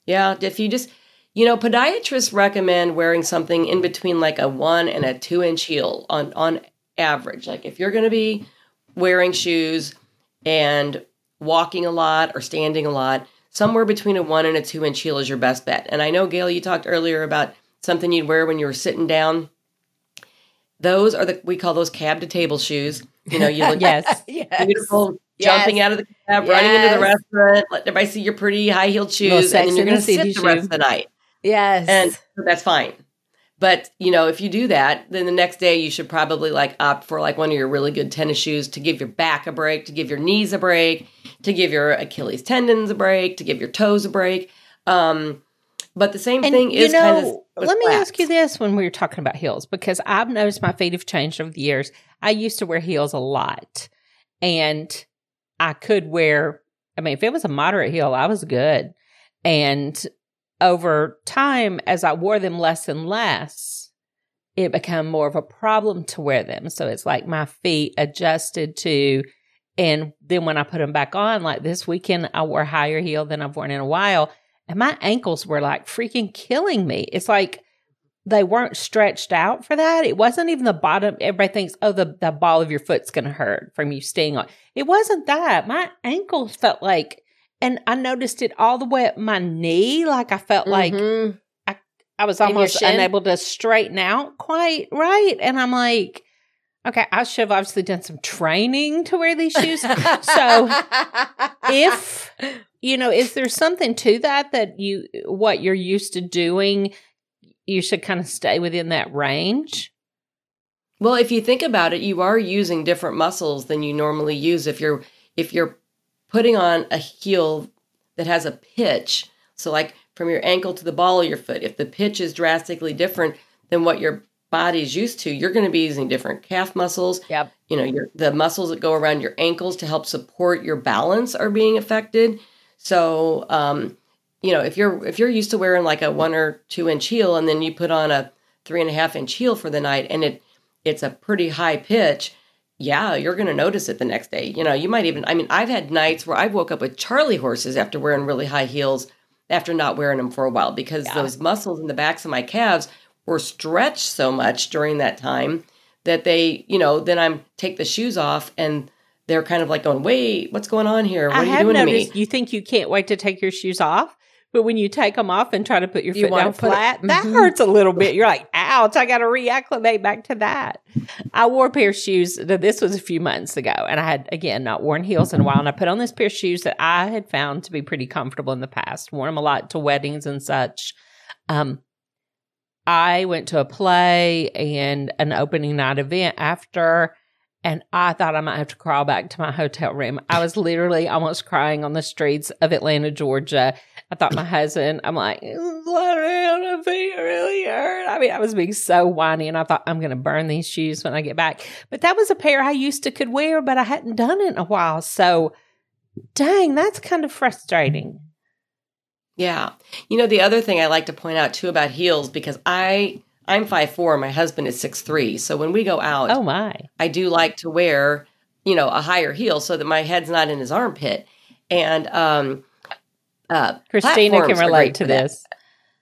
Yeah. If you just, you know, podiatrists recommend wearing something in between like a one and a two inch heel on on average. Like if you're going to be wearing shoes and walking a lot or standing a lot, somewhere between a one and a two inch heel is your best bet. And I know, Gail, you talked earlier about something you'd wear when you were sitting down. Those are the we call those cab to table shoes. You know, you look yes, beautiful, yes. jumping out of the cab, yes. running into the restaurant, let everybody see your pretty high heeled shoes, and then you're going to sit the rest of the night. Yes, and that's fine. But, you know, if you do that, then the next day you should probably like opt for like one of your really good tennis shoes to give your back a break, to give your knees a break, to give your Achilles tendons a break, to give your toes a break. Um, but the same and, thing is know, kind of. Let me ask you this when we were talking about heels, because I've noticed my feet have changed over the years. I used to wear heels a lot, and I could wear, I mean, if it was a moderate heel, I was good. And over time, as I wore them less and less, it became more of a problem to wear them. So it's like my feet adjusted to, and then when I put them back on, like this weekend, I wore higher heel than I've worn in a while, and my ankles were like freaking killing me. It's like they weren't stretched out for that. It wasn't even the bottom. Everybody thinks, oh, the, the ball of your foot's going to hurt from you staying on. It wasn't that. My ankles felt like and I noticed it all the way up my knee. Like I felt mm-hmm. like I, I was almost unable to straighten out quite right. And I'm like, okay, I should have obviously done some training to wear these shoes. so if, you know, is there something to that that you, what you're used to doing, you should kind of stay within that range? Well, if you think about it, you are using different muscles than you normally use if you're if you're putting on a heel that has a pitch. So, like from your ankle to the ball of your foot, if the pitch is drastically different than what your body's used to, you're going to be using different calf muscles. Yep. You know, your the muscles that go around your ankles to help support your balance are being affected. So, um, you know, if you're if you're used to wearing like a one or two inch heel, and then you put on a three and a half inch heel for the night, and it it's a pretty high pitch, yeah, you're going to notice it the next day. You know, you might even, I mean, I've had nights where I've woke up with Charlie horses after wearing really high heels after not wearing them for a while because yeah. those muscles in the backs of my calves were stretched so much during that time that they, you know, then I'm take the shoes off and they're kind of like going, wait, what's going on here? What I are you doing to me? You think you can't wait to take your shoes off? But when you take them off and try to put your you foot down flat, it, that mm-hmm. hurts a little bit. You're like, ouch, I got to reacclimate back to that. I wore a pair of shoes. This was a few months ago. And I had, again, not worn heels in a while. And I put on this pair of shoes that I had found to be pretty comfortable in the past, worn them a lot to weddings and such. Um, I went to a play and an opening night event after and I thought I might have to crawl back to my hotel room. I was literally almost crying on the streets of Atlanta, Georgia. I thought my husband, I'm like, feet really hurt. I mean, I was being so whiny and I thought I'm going to burn these shoes when I get back. But that was a pair I used to could wear, but I hadn't done it in a while. So dang, that's kind of frustrating. Yeah. You know, the other thing I like to point out too about heels, because I, I'm five four. My husband is six three. So when we go out, oh my, I do like to wear, you know, a higher heel so that my head's not in his armpit. And um, uh, Christina can relate to this.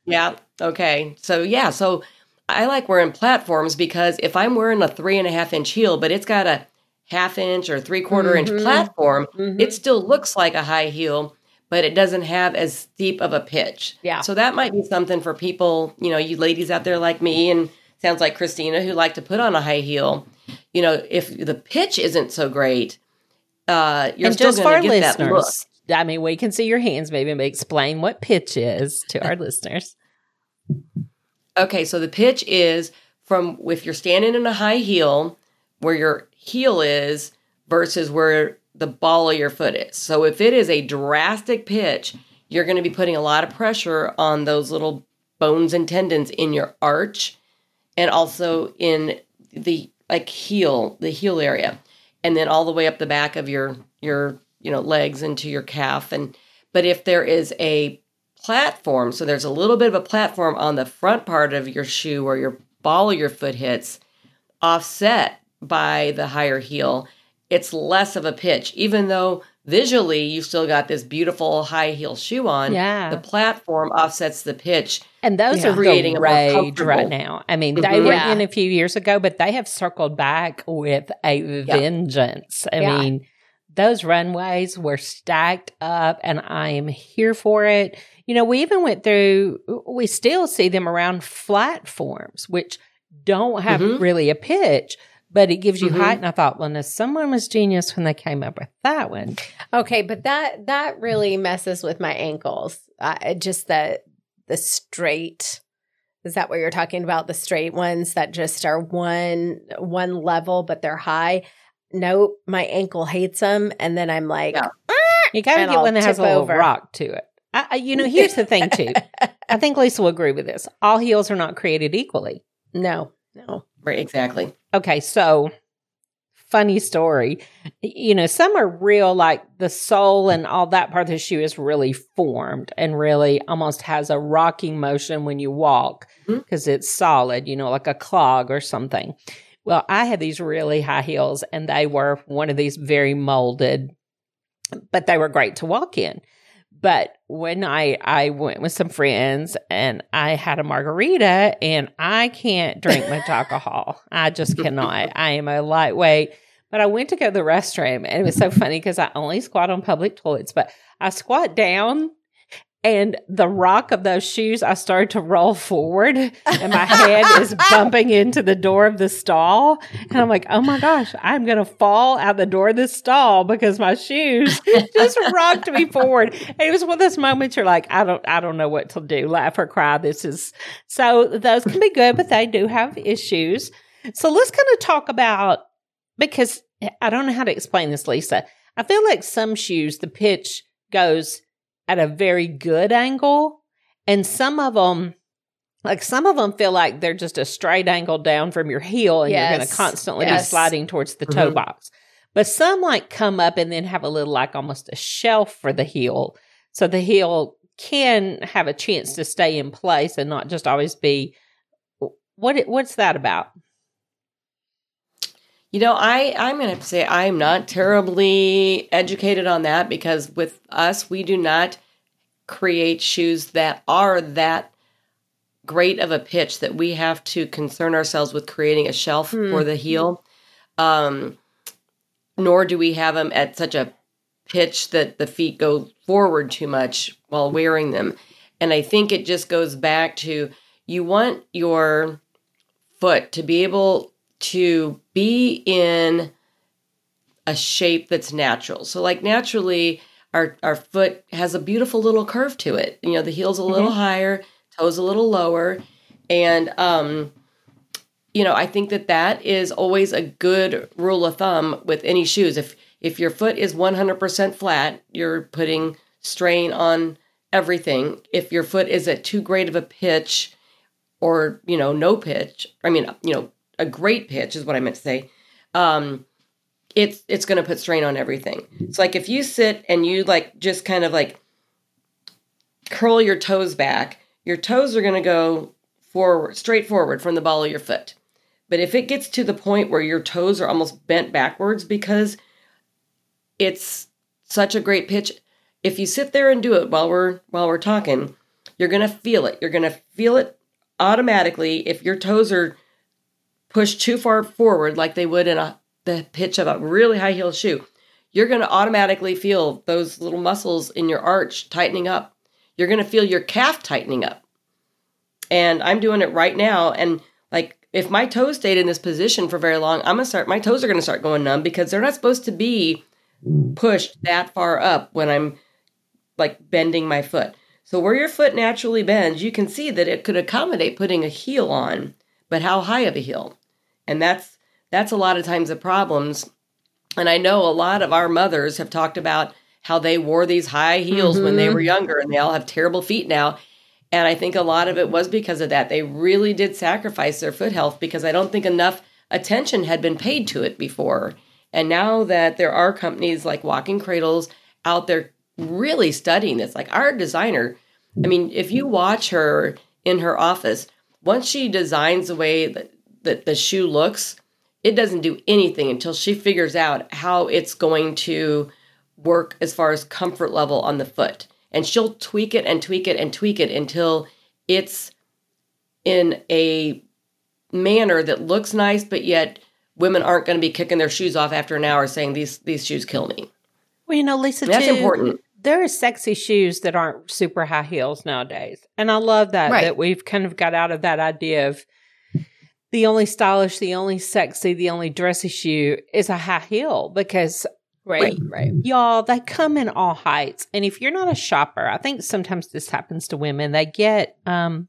Yeah. Okay. So yeah. So I like wearing platforms because if I'm wearing a three and a half inch heel, but it's got a half inch or three quarter mm-hmm. inch platform, mm-hmm. it still looks like a high heel but it doesn't have as steep of a pitch. Yeah. So that might be something for people, you know, you ladies out there like me and sounds like Christina who like to put on a high heel. You know, if the pitch isn't so great, uh, you're and still going to get listeners, that look. I mean, we can see your hands. Maybe explain what pitch is to our listeners. Okay, so the pitch is from if you're standing in a high heel, where your heel is versus where the ball of your foot is. So if it is a drastic pitch, you're going to be putting a lot of pressure on those little bones and tendons in your arch and also in the like heel, the heel area. And then all the way up the back of your your, you know, legs into your calf and but if there is a platform, so there's a little bit of a platform on the front part of your shoe where your ball of your foot hits offset by the higher heel, it's less of a pitch, even though visually you still got this beautiful high heel shoe on. Yeah. The platform offsets the pitch. And those yeah. are creating the rage right now. I mean, they mm-hmm. were yeah. in a few years ago, but they have circled back with a vengeance. I yeah. mean, those runways were stacked up and I am here for it. You know, we even went through, we still see them around platforms, which don't have mm-hmm. really a pitch but it gives you mm-hmm. height. And I thought, well, no, someone was genius when they came up with that one. Okay, but that that really messes with my ankles. Uh, just the the straight. Is that what you're talking about? The straight ones that just are one one level, but they're high. Nope, my ankle hates them, and then I'm like, yeah. you gotta get I'll one that has a little over. rock to it. I, you know, here's the thing too. I think Lisa will agree with this. All heels are not created equally. No, no. Right, exactly. Okay, so funny story. You know, some are real, like the sole and all that part of the shoe is really formed and really almost has a rocking motion when you walk because mm-hmm. it's solid, you know, like a clog or something. Well, I had these really high heels and they were one of these very molded, but they were great to walk in. But when I I went with some friends and I had a margarita and I can't drink much alcohol. I just cannot. I am a lightweight. But I went to go to the restroom and it was so funny because I only squat on public toilets, but I squat down and the rock of those shoes, I started to roll forward and my head is bumping into the door of the stall. And I'm like, oh my gosh, I'm going to fall out the door of this stall because my shoes just rocked me forward. And it was one of those moments you're like, I don't, I don't know what to do. Laugh or cry. This is so those can be good, but they do have issues. So let's kind of talk about because I don't know how to explain this, Lisa. I feel like some shoes, the pitch goes at a very good angle. And some of them, like some of them feel like they're just a straight angle down from your heel and yes. you're going to constantly yes. be sliding towards the toe mm-hmm. box. But some like come up and then have a little like almost a shelf for the heel. So the heel can have a chance to stay in place and not just always be what what's that about? You know, I I'm going to have to say I'm not terribly educated on that because with us we do not create shoes that are that great of a pitch that we have to concern ourselves with creating a shelf mm. for the heel. Um, nor do we have them at such a pitch that the feet go forward too much while wearing them. And I think it just goes back to you want your foot to be able to be in a shape that's natural. So like naturally our our foot has a beautiful little curve to it. You know, the heel's a little mm-hmm. higher, toes a little lower, and um you know, I think that that is always a good rule of thumb with any shoes. If if your foot is 100% flat, you're putting strain on everything. If your foot is at too great of a pitch or, you know, no pitch, I mean, you know, a great pitch is what I meant to say. Um, it's it's going to put strain on everything. It's like if you sit and you like just kind of like curl your toes back, your toes are going to go forward, straight forward from the ball of your foot. But if it gets to the point where your toes are almost bent backwards because it's such a great pitch, if you sit there and do it while we're while we're talking, you're going to feel it. You're going to feel it automatically if your toes are pushed too far forward like they would in a the pitch of a really high heel shoe. You're going to automatically feel those little muscles in your arch tightening up. You're going to feel your calf tightening up. And I'm doing it right now and like if my toes stayed in this position for very long, I'm gonna start my toes are gonna start going numb because they're not supposed to be pushed that far up when I'm like bending my foot. So where your foot naturally bends, you can see that it could accommodate putting a heel on, but how high of a heel? And that's that's a lot of times the problems. And I know a lot of our mothers have talked about how they wore these high heels mm-hmm. when they mm-hmm. were younger and they all have terrible feet now. And I think a lot of it was because of that. They really did sacrifice their foot health because I don't think enough attention had been paid to it before. And now that there are companies like Walking Cradles out there really studying this, like our designer, I mean, if you watch her in her office, once she designs the way that, that the shoe looks, it doesn't do anything until she figures out how it's going to work as far as comfort level on the foot. And she'll tweak it and tweak it and tweak it until it's in a manner that looks nice but yet women aren't going to be kicking their shoes off after an hour saying these these shoes kill me. Well you know lisa that's too, important there are sexy shoes that aren't super high heels nowadays and i love that right. that we've kind of got out of that idea of the only stylish the only sexy the only dressy shoe is a high heel because Right, right. Y'all, they come in all heights. And if you're not a shopper, I think sometimes this happens to women. They get um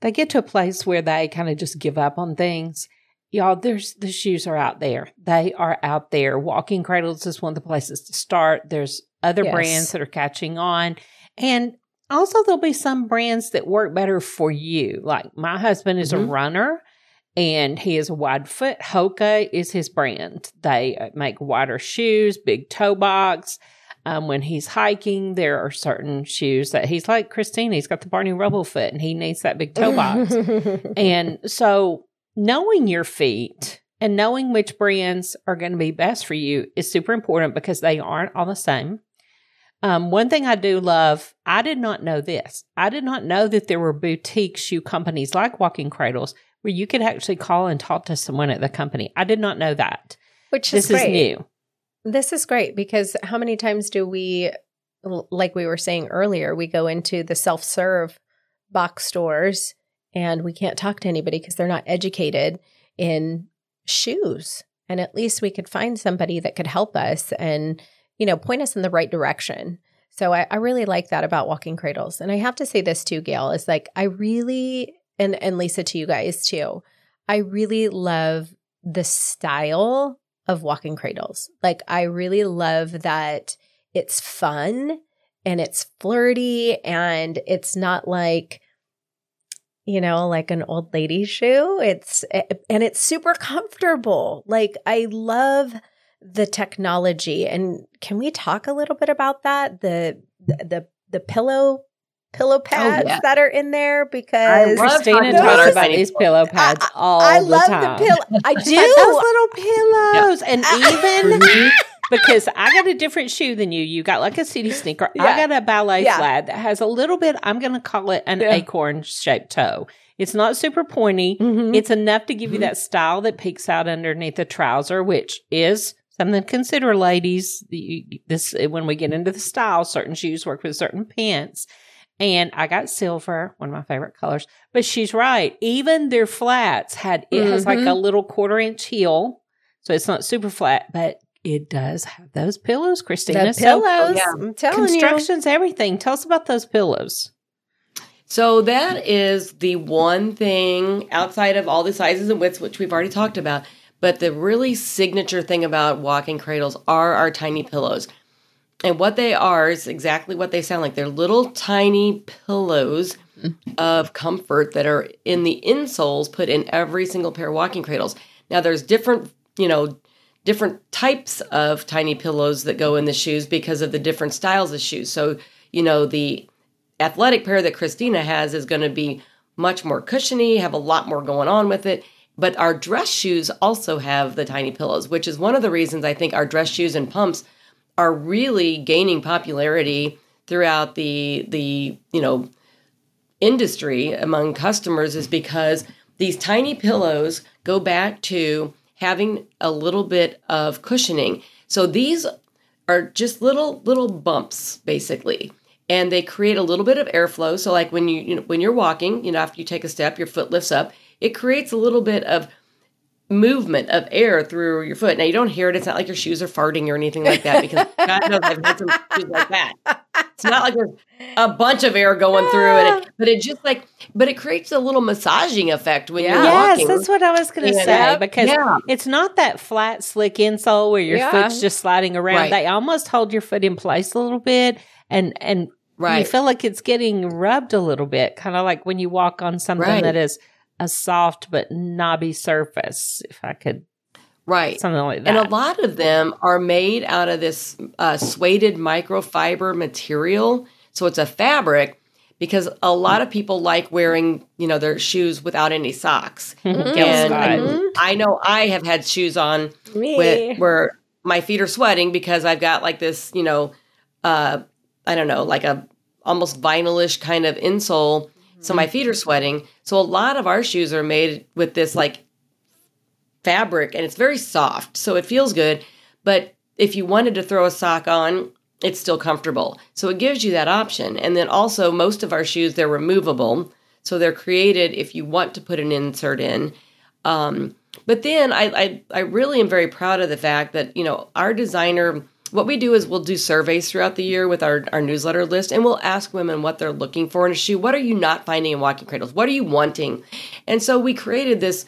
they get to a place where they kind of just give up on things. Y'all, there's the shoes are out there. They are out there. Walking cradles is one of the places to start. There's other yes. brands that are catching on. And also there'll be some brands that work better for you. Like my husband is mm-hmm. a runner and he is a wide foot. Hoka is his brand. They uh, make wider shoes, big toe box. Um, when he's hiking, there are certain shoes that he's like Christine. He's got the Barney Rubble foot, and he needs that big toe box. and so, knowing your feet and knowing which brands are going to be best for you is super important because they aren't all the same. Um, one thing I do love, I did not know this. I did not know that there were boutique shoe companies like Walking Cradles where you could actually call and talk to someone at the company. I did not know that. Which is this great. is new. This is great because how many times do we, like we were saying earlier, we go into the self serve box stores and we can't talk to anybody because they're not educated in shoes. And at least we could find somebody that could help us and, you know, point us in the right direction. So I, I really like that about walking cradles. And I have to say this too, Gail, is like I really and and Lisa to you guys too. I really love the style of walking cradles. Like I really love that it's fun and it's flirty and it's not like you know like an old lady shoe it's and it's super comfortable like i love the technology and can we talk a little bit about that the the the pillow pillow oh, pads oh, yeah. that are in there because Christina talks about these pillow pads I, all I the love time. the pillow. I do those little pillows, yep. and even because I got a different shoe than you. You got like a city sneaker. Yeah. I got a ballet yeah. flat that has a little bit. I'm going to call it an yeah. acorn shaped toe. It's not super pointy. Mm-hmm. It's enough to give you mm-hmm. that style that peeks out underneath the trouser, which is something to consider, ladies. This when we get into the style, certain shoes work with certain pants. And I got silver, one of my favorite colors. But she's right. Even their flats had it mm-hmm. has like a mm-hmm. little quarter inch heel. So it's not super flat, but it does have those pillows, Christina. The pillows. So, yeah, I'm telling construction's you. everything. Tell us about those pillows. So that is the one thing outside of all the sizes and widths, which we've already talked about. But the really signature thing about walking cradles are our tiny pillows. And what they are is exactly what they sound like. They're little tiny pillows of comfort that are in the insoles put in every single pair of walking cradles. Now there's different, you know, different types of tiny pillows that go in the shoes because of the different styles of shoes. So, you know, the athletic pair that Christina has is going to be much more cushiony, have a lot more going on with it. But our dress shoes also have the tiny pillows, which is one of the reasons I think our dress shoes and pumps are really gaining popularity throughout the the you know industry among customers is because these tiny pillows go back to having a little bit of cushioning. So these are just little little bumps basically and they create a little bit of airflow. So like when you, you know, when you're walking, you know, after you take a step, your foot lifts up. It creates a little bit of movement of air through your foot. Now you don't hear it. It's not like your shoes are farting or anything like that because God knows I've had some shoes like that. It's not like there's a bunch of air going through it, but it just like, but it creates a little massaging effect when yeah. you're walking. Yes, that's what I was going to say because yeah. it's not that flat, slick insole where your yeah. foot's just sliding around. Right. They almost hold your foot in place a little bit and and Right. You feel like it's getting rubbed a little bit, kind of like when you walk on something right. that is a soft but knobby surface, if I could. Right. Something like that. And a lot of them are made out of this uh, suede microfiber material. So it's a fabric because a lot of people like wearing, you know, their shoes without any socks. Mm-hmm. and mm-hmm. I know I have had shoes on with, where my feet are sweating because I've got like this, you know, uh, I don't know, like a almost vinylish kind of insole. So my feet are sweating. So a lot of our shoes are made with this like fabric and it's very soft. So it feels good. But if you wanted to throw a sock on, it's still comfortable. So it gives you that option. And then also most of our shoes, they're removable. So they're created if you want to put an insert in. Um, but then I, I, I really am very proud of the fact that, you know, our designer what we do is we'll do surveys throughout the year with our, our newsletter list and we'll ask women what they're looking for in a shoe. What are you not finding in walking cradles? What are you wanting? And so we created this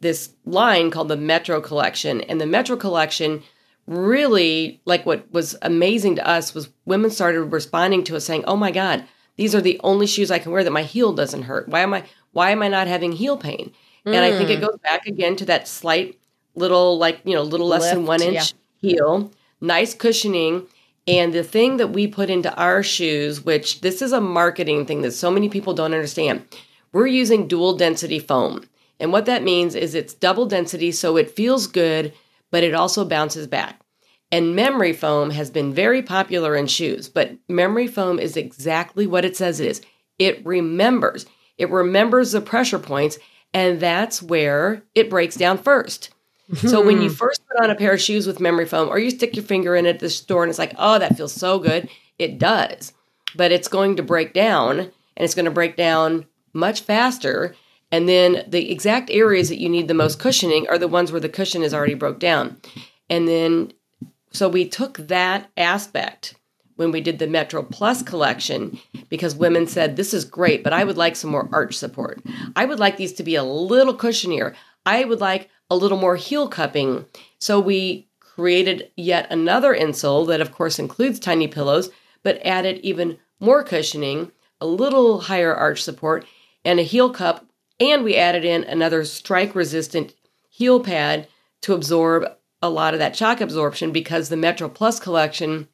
this line called the Metro Collection. And the Metro Collection really like what was amazing to us was women started responding to us saying, "Oh my god, these are the only shoes I can wear that my heel doesn't hurt. Why am I why am I not having heel pain?" Mm. And I think it mm. goes back again to that slight little like, you know, little less Lift, than 1 inch yeah. heel nice cushioning. And the thing that we put into our shoes, which this is a marketing thing that so many people don't understand, we're using dual density foam. And what that means is it's double density, so it feels good, but it also bounces back. And memory foam has been very popular in shoes, but memory foam is exactly what it says it is. It remembers, it remembers the pressure points, and that's where it breaks down first. So when you hmm. first put on a pair of shoes with memory foam, or you stick your finger in it at the store and it's like, oh, that feels so good, it does. But it's going to break down and it's going to break down much faster. And then the exact areas that you need the most cushioning are the ones where the cushion is already broke down. And then, so we took that aspect when we did the Metro Plus collection because women said, This is great, but I would like some more arch support. I would like these to be a little cushionier. I would like a little more heel cupping. So we created yet another insole that, of course, includes tiny pillows, but added even more cushioning, a little higher arch support, and a heel cup. And we added in another strike resistant heel pad to absorb a lot of that shock absorption because the Metro Plus collection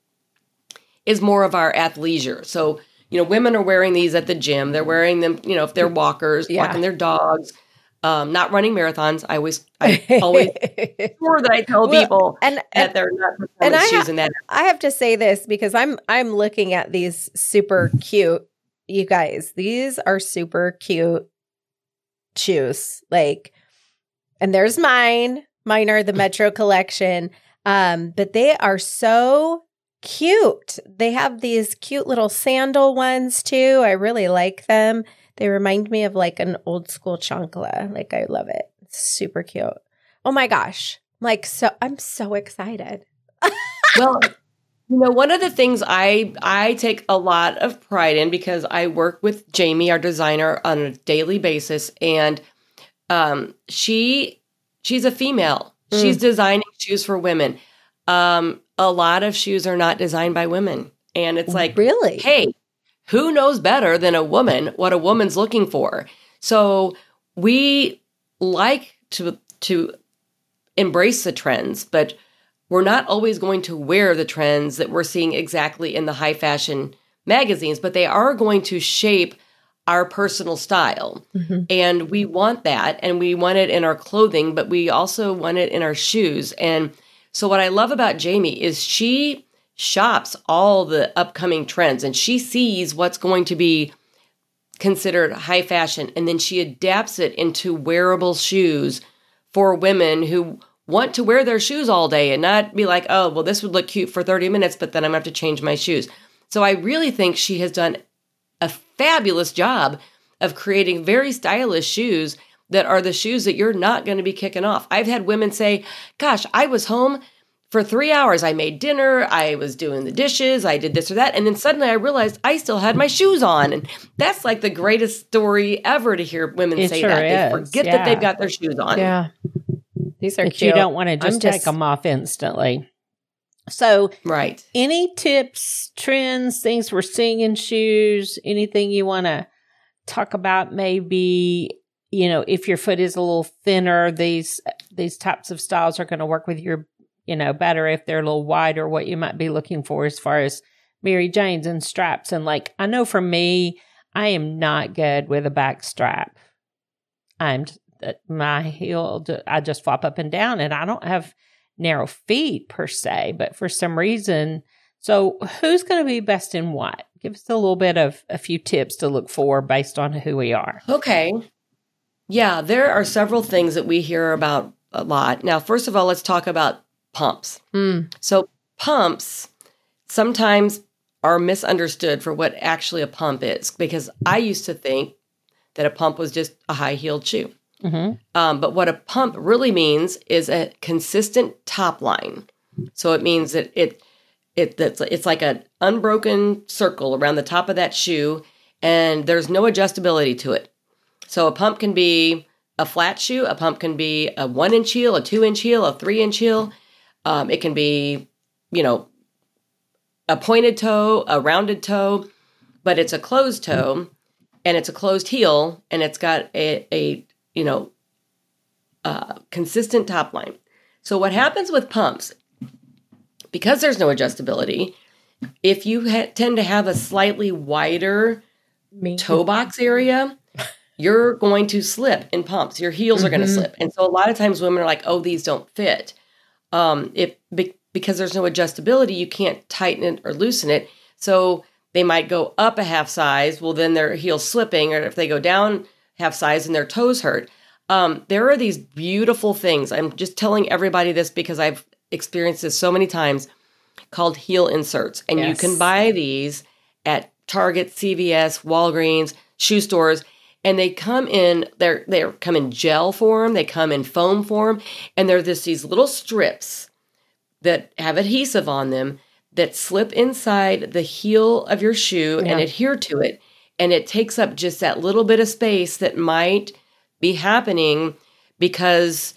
is more of our athleisure. So you know, women are wearing these at the gym. They're wearing them, you know, if they're mm. walkers, yeah. walking their dogs, um, not running marathons. I always, I always sure that I tell well, people and, that and, they're not and I shoes ha- that. I have to say this because I'm I'm looking at these super cute, you guys. These are super cute shoes. Like, and there's mine. Mine are the Metro collection. Um, but they are so cute. They have these cute little sandal ones too. I really like them. They remind me of like an old school chancla. Like I love it. It's super cute. Oh my gosh. Like so I'm so excited. well, you know, one of the things I I take a lot of pride in because I work with Jamie, our designer, on a daily basis, and um, she she's a female. Mm. She's designing shoes for women. Um, a lot of shoes are not designed by women, and it's like, really, hey, who knows better than a woman what a woman's looking for? So we like to to embrace the trends, but we're not always going to wear the trends that we're seeing exactly in the high fashion magazines, but they are going to shape our personal style. Mm-hmm. And we want that and we want it in our clothing, but we also want it in our shoes. And so what I love about Jamie is she shops all the upcoming trends and she sees what's going to be considered high fashion and then she adapts it into wearable shoes for women who want to wear their shoes all day and not be like, oh, well, this would look cute for 30 minutes, but then I'm going to have to change my shoes. So I really think she has done a fabulous job of creating very stylish shoes that are the shoes that you're not going to be kicking off. I've had women say, gosh, I was home for three hours. I made dinner, I was doing the dishes, I did this or that. And then suddenly I realized I still had my shoes on. And that's like the greatest story ever to hear women it say sure that. Is. They forget yeah. that they've got their shoes on. Yeah. These are but cute. You don't want to just, just take them off instantly. So, right. Any tips, trends, things we're seeing in shoes, anything you want to talk about? Maybe you know, if your foot is a little thinner, these these types of styles are going to work with your you know, better if they're a little wider, what you might be looking for as far as Mary Jane's and straps. And like, I know for me, I am not good with a back strap. I'm uh, my heel, I just flop up and down, and I don't have narrow feet per se, but for some reason, so who's going to be best in what? Give us a little bit of a few tips to look for based on who we are. Okay. Yeah, there are several things that we hear about a lot. Now, first of all, let's talk about pumps. Mm. So, pumps sometimes are misunderstood for what actually a pump is because I used to think that a pump was just a high heeled shoe. Mm-hmm. Um, but what a pump really means is a consistent top line. So it means that it it that's it's like an unbroken circle around the top of that shoe, and there's no adjustability to it. So a pump can be a flat shoe, a pump can be a one inch heel, a two inch heel, a three inch heel. Um, it can be, you know, a pointed toe, a rounded toe, but it's a closed toe and it's a closed heel and it's got a, a you know, uh, consistent top line. So what happens with pumps, because there's no adjustability, if you ha- tend to have a slightly wider toe box area, you're going to slip in pumps. Your heels mm-hmm. are going to slip. And so a lot of times women are like, "Oh, these don't fit." Um, if be, because there's no adjustability, you can't tighten it or loosen it. So they might go up a half size. Well, then their heels slipping, or if they go down half size and their toes hurt. Um, there are these beautiful things. I'm just telling everybody this because I've experienced this so many times called heel inserts. And yes. you can buy these at Target, CVS, Walgreens, shoe stores and they come in they're they come in gel form they come in foam form and they're just these little strips that have adhesive on them that slip inside the heel of your shoe yeah. and adhere to it and it takes up just that little bit of space that might be happening because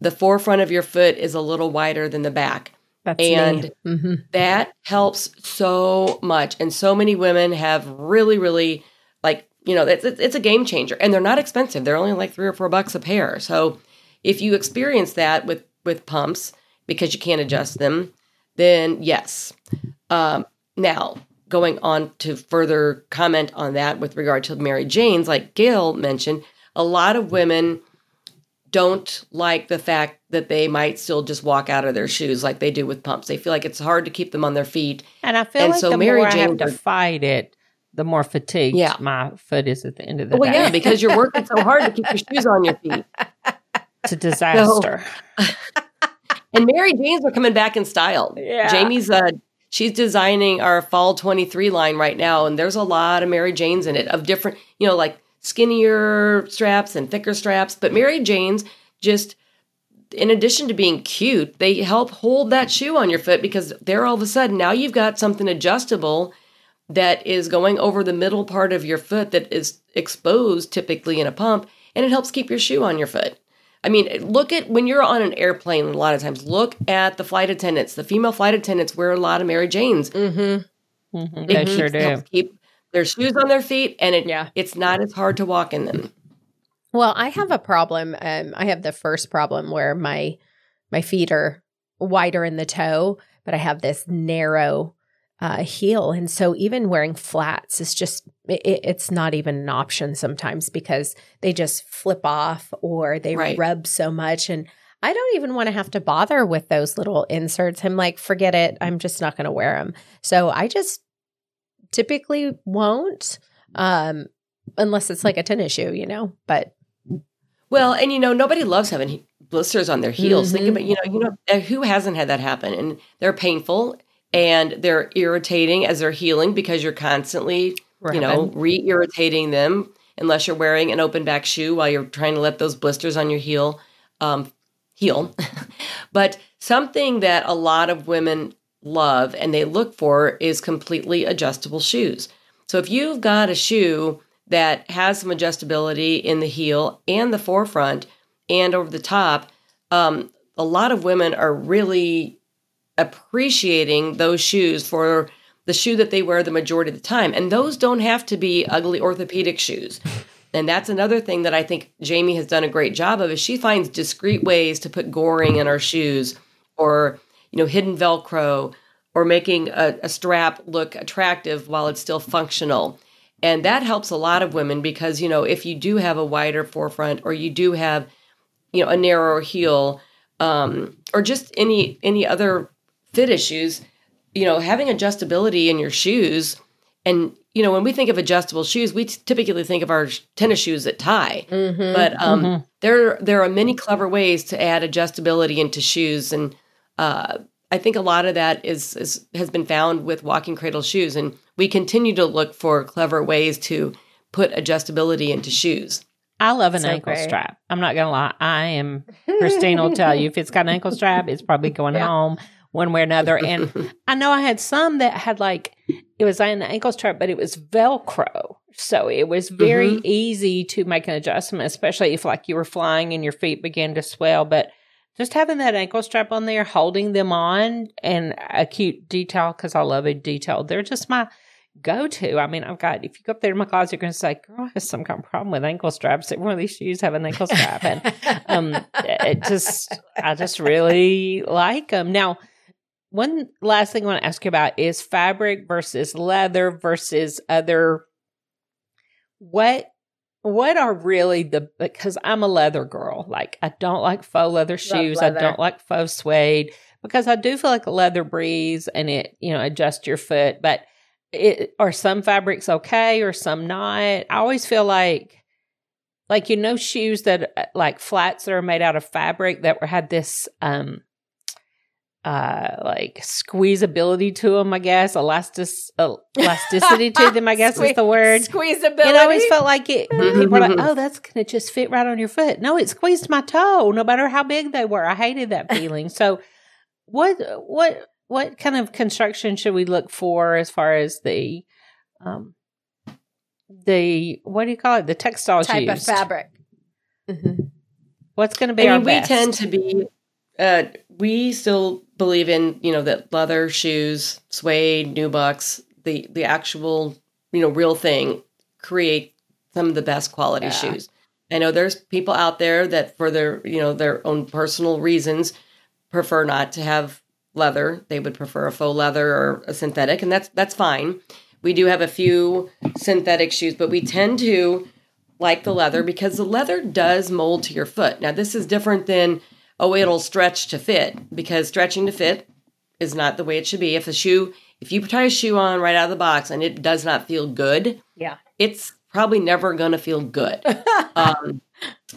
the forefront of your foot is a little wider than the back That's and mm-hmm. that helps so much and so many women have really really like you know, it's, it's a game changer and they're not expensive. They're only like three or four bucks a pair. So if you experience that with, with pumps because you can't adjust them, then yes. Um, now, going on to further comment on that with regard to Mary Jane's, like Gail mentioned, a lot of women don't like the fact that they might still just walk out of their shoes like they do with pumps. They feel like it's hard to keep them on their feet. And I feel and like so the Mary more Jane I have to fight it, the more fatigued yeah. my foot is at the end of the well, day. Well, yeah, because you're working so hard to keep your shoes on your feet. It's a disaster. So, and Mary Jane's are coming back in style. Yeah. Jamie's uh she's designing our fall 23 line right now and there's a lot of Mary Jane's in it of different, you know, like skinnier straps and thicker straps, but Mary Jane's just in addition to being cute, they help hold that shoe on your foot because there all of a sudden now you've got something adjustable that is going over the middle part of your foot that is exposed typically in a pump and it helps keep your shoe on your foot. I mean, look at when you're on an airplane. A lot of times, look at the flight attendants. The female flight attendants wear a lot of Mary Janes. Mm-hmm. Mm-hmm. They sure do. Keep their shoes on their feet, and it yeah. it's not as hard to walk in them. Well, I have a problem. Um, I have the first problem where my my feet are wider in the toe, but I have this narrow uh, heel. And so even wearing flats is just, it, it's not even an option sometimes because they just flip off or they right. rub so much. And I don't even want to have to bother with those little inserts. I'm like, forget it. I'm just not going to wear them. So I just typically won't, um, unless it's like a tennis shoe, you know, but. Well, and you know, nobody loves having blisters on their heels. Mm-hmm. Think about, you know, you know, uh, who hasn't had that happen? And they're painful and they're irritating as they're healing because you're constantly, you know, re irritating them unless you're wearing an open back shoe while you're trying to let those blisters on your heel um, heal. but something that a lot of women love and they look for is completely adjustable shoes. So if you've got a shoe that has some adjustability in the heel and the forefront and over the top, um, a lot of women are really appreciating those shoes for the shoe that they wear the majority of the time. And those don't have to be ugly orthopedic shoes. And that's another thing that I think Jamie has done a great job of is she finds discreet ways to put goring in our shoes or, you know, hidden Velcro or making a, a strap look attractive while it's still functional. And that helps a lot of women because, you know, if you do have a wider forefront or you do have, you know, a narrower heel, um, or just any any other fit issues, you know, having adjustability in your shoes. And, you know, when we think of adjustable shoes, we t- typically think of our tennis shoes that tie. Mm-hmm, but um, mm-hmm. there, there are many clever ways to add adjustability into shoes. And uh, I think a lot of that is, is has been found with walking cradle shoes. And we continue to look for clever ways to put adjustability into shoes. I love an so ankle great. strap. I'm not gonna lie. I am Christine will tell you if it's got an ankle strap, it's probably going yeah. home one way or another. And I know I had some that had like it was an ankle strap, but it was Velcro. So it was very mm-hmm. easy to make an adjustment, especially if like you were flying and your feet began to swell. But just having that ankle strap on there, holding them on, and a cute detail because I love a detail. They're just my go to. I mean, I've got, if you go up there in my closet, you're going to say, girl, I have some kind of problem with ankle straps. One of these shoes have an ankle strap. And um, it just, I just really like them. Now, one last thing I want to ask you about is fabric versus leather versus other what what are really the because I'm a leather girl. Like I don't like faux leather shoes. Leather. I don't like faux suede because I do feel like a leather breeze and it, you know, adjust your foot. But it are some fabrics okay or some not? I always feel like like you know shoes that uh, like flats that are made out of fabric that were had this um uh like squeezability to them i guess. Elastic uh, elasticity to them i guess Sque- is the word. Squeezability it always felt like it people were like oh that's gonna just fit right on your foot. No it squeezed my toe no matter how big they were. I hated that feeling. So what what what kind of construction should we look for as far as the um the what do you call it? The textiles type used? of fabric. Mm-hmm. what's going to be I mean, we best? tend to be uh, we still believe in you know that leather shoes, suede, nubucks, the the actual you know real thing create some of the best quality yeah. shoes. I know there's people out there that for their you know their own personal reasons prefer not to have leather. They would prefer a faux leather or a synthetic, and that's that's fine. We do have a few synthetic shoes, but we tend to like the leather because the leather does mold to your foot. Now, this is different than oh, it'll stretch to fit because stretching to fit is not the way it should be. If a shoe, if you tie a shoe on right out of the box and it does not feel good, yeah, it's probably never going to feel good. um,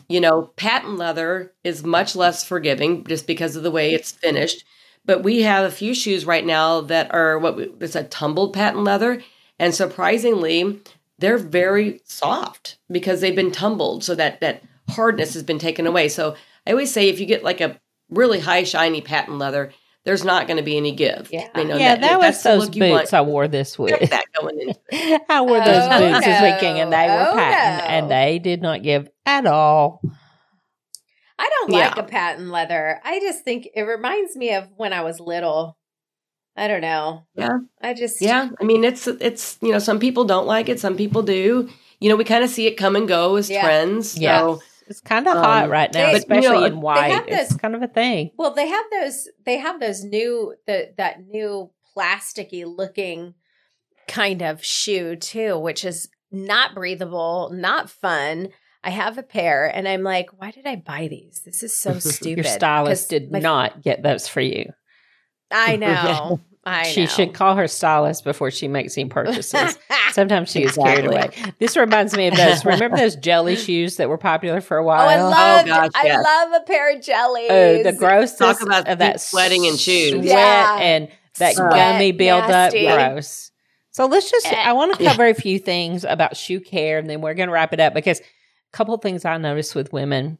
you know, patent leather is much less forgiving just because of the way it's finished. But we have a few shoes right now that are what we, it's a tumbled patent leather, and surprisingly, they're very soft because they've been tumbled, so that that hardness has been taken away. So I always say if you get like a really high shiny patent leather, there's not going to be any give. Yeah, yeah, that, that was those boots want, I wore this week. That going in. I wore those oh, boots no. this weekend, and they were oh, patent, no. and they did not give at all. I don't yeah. like a patent leather. I just think it reminds me of when I was little. I don't know. Yeah, I just yeah. I mean, it's it's you know some people don't like it, some people do. You know, we kind of see it come and go as yeah. trends. Yeah. So it's kind of um, hot right now, they, especially you know, in white. This, it's kind of a thing. Well, they have those. They have those new the that new plasticky looking kind of shoe too, which is not breathable, not fun. I have a pair, and I'm like, why did I buy these? This is so stupid. Your stylist did not get those for you. I know. I she know. should call her stylist before she makes any purchases. Sometimes she is carried away. This reminds me of those. Remember those jelly shoes that were popular for a while? Oh, I love. Oh, gosh, I love a pair of jellies. Oh, the grossness Talk about of that sweating and shoes. Yeah. and that Sweat, gummy buildup. Gross. So let's just. I want to cover a few things about shoe care, and then we're going to wrap it up because a couple things I noticed with women,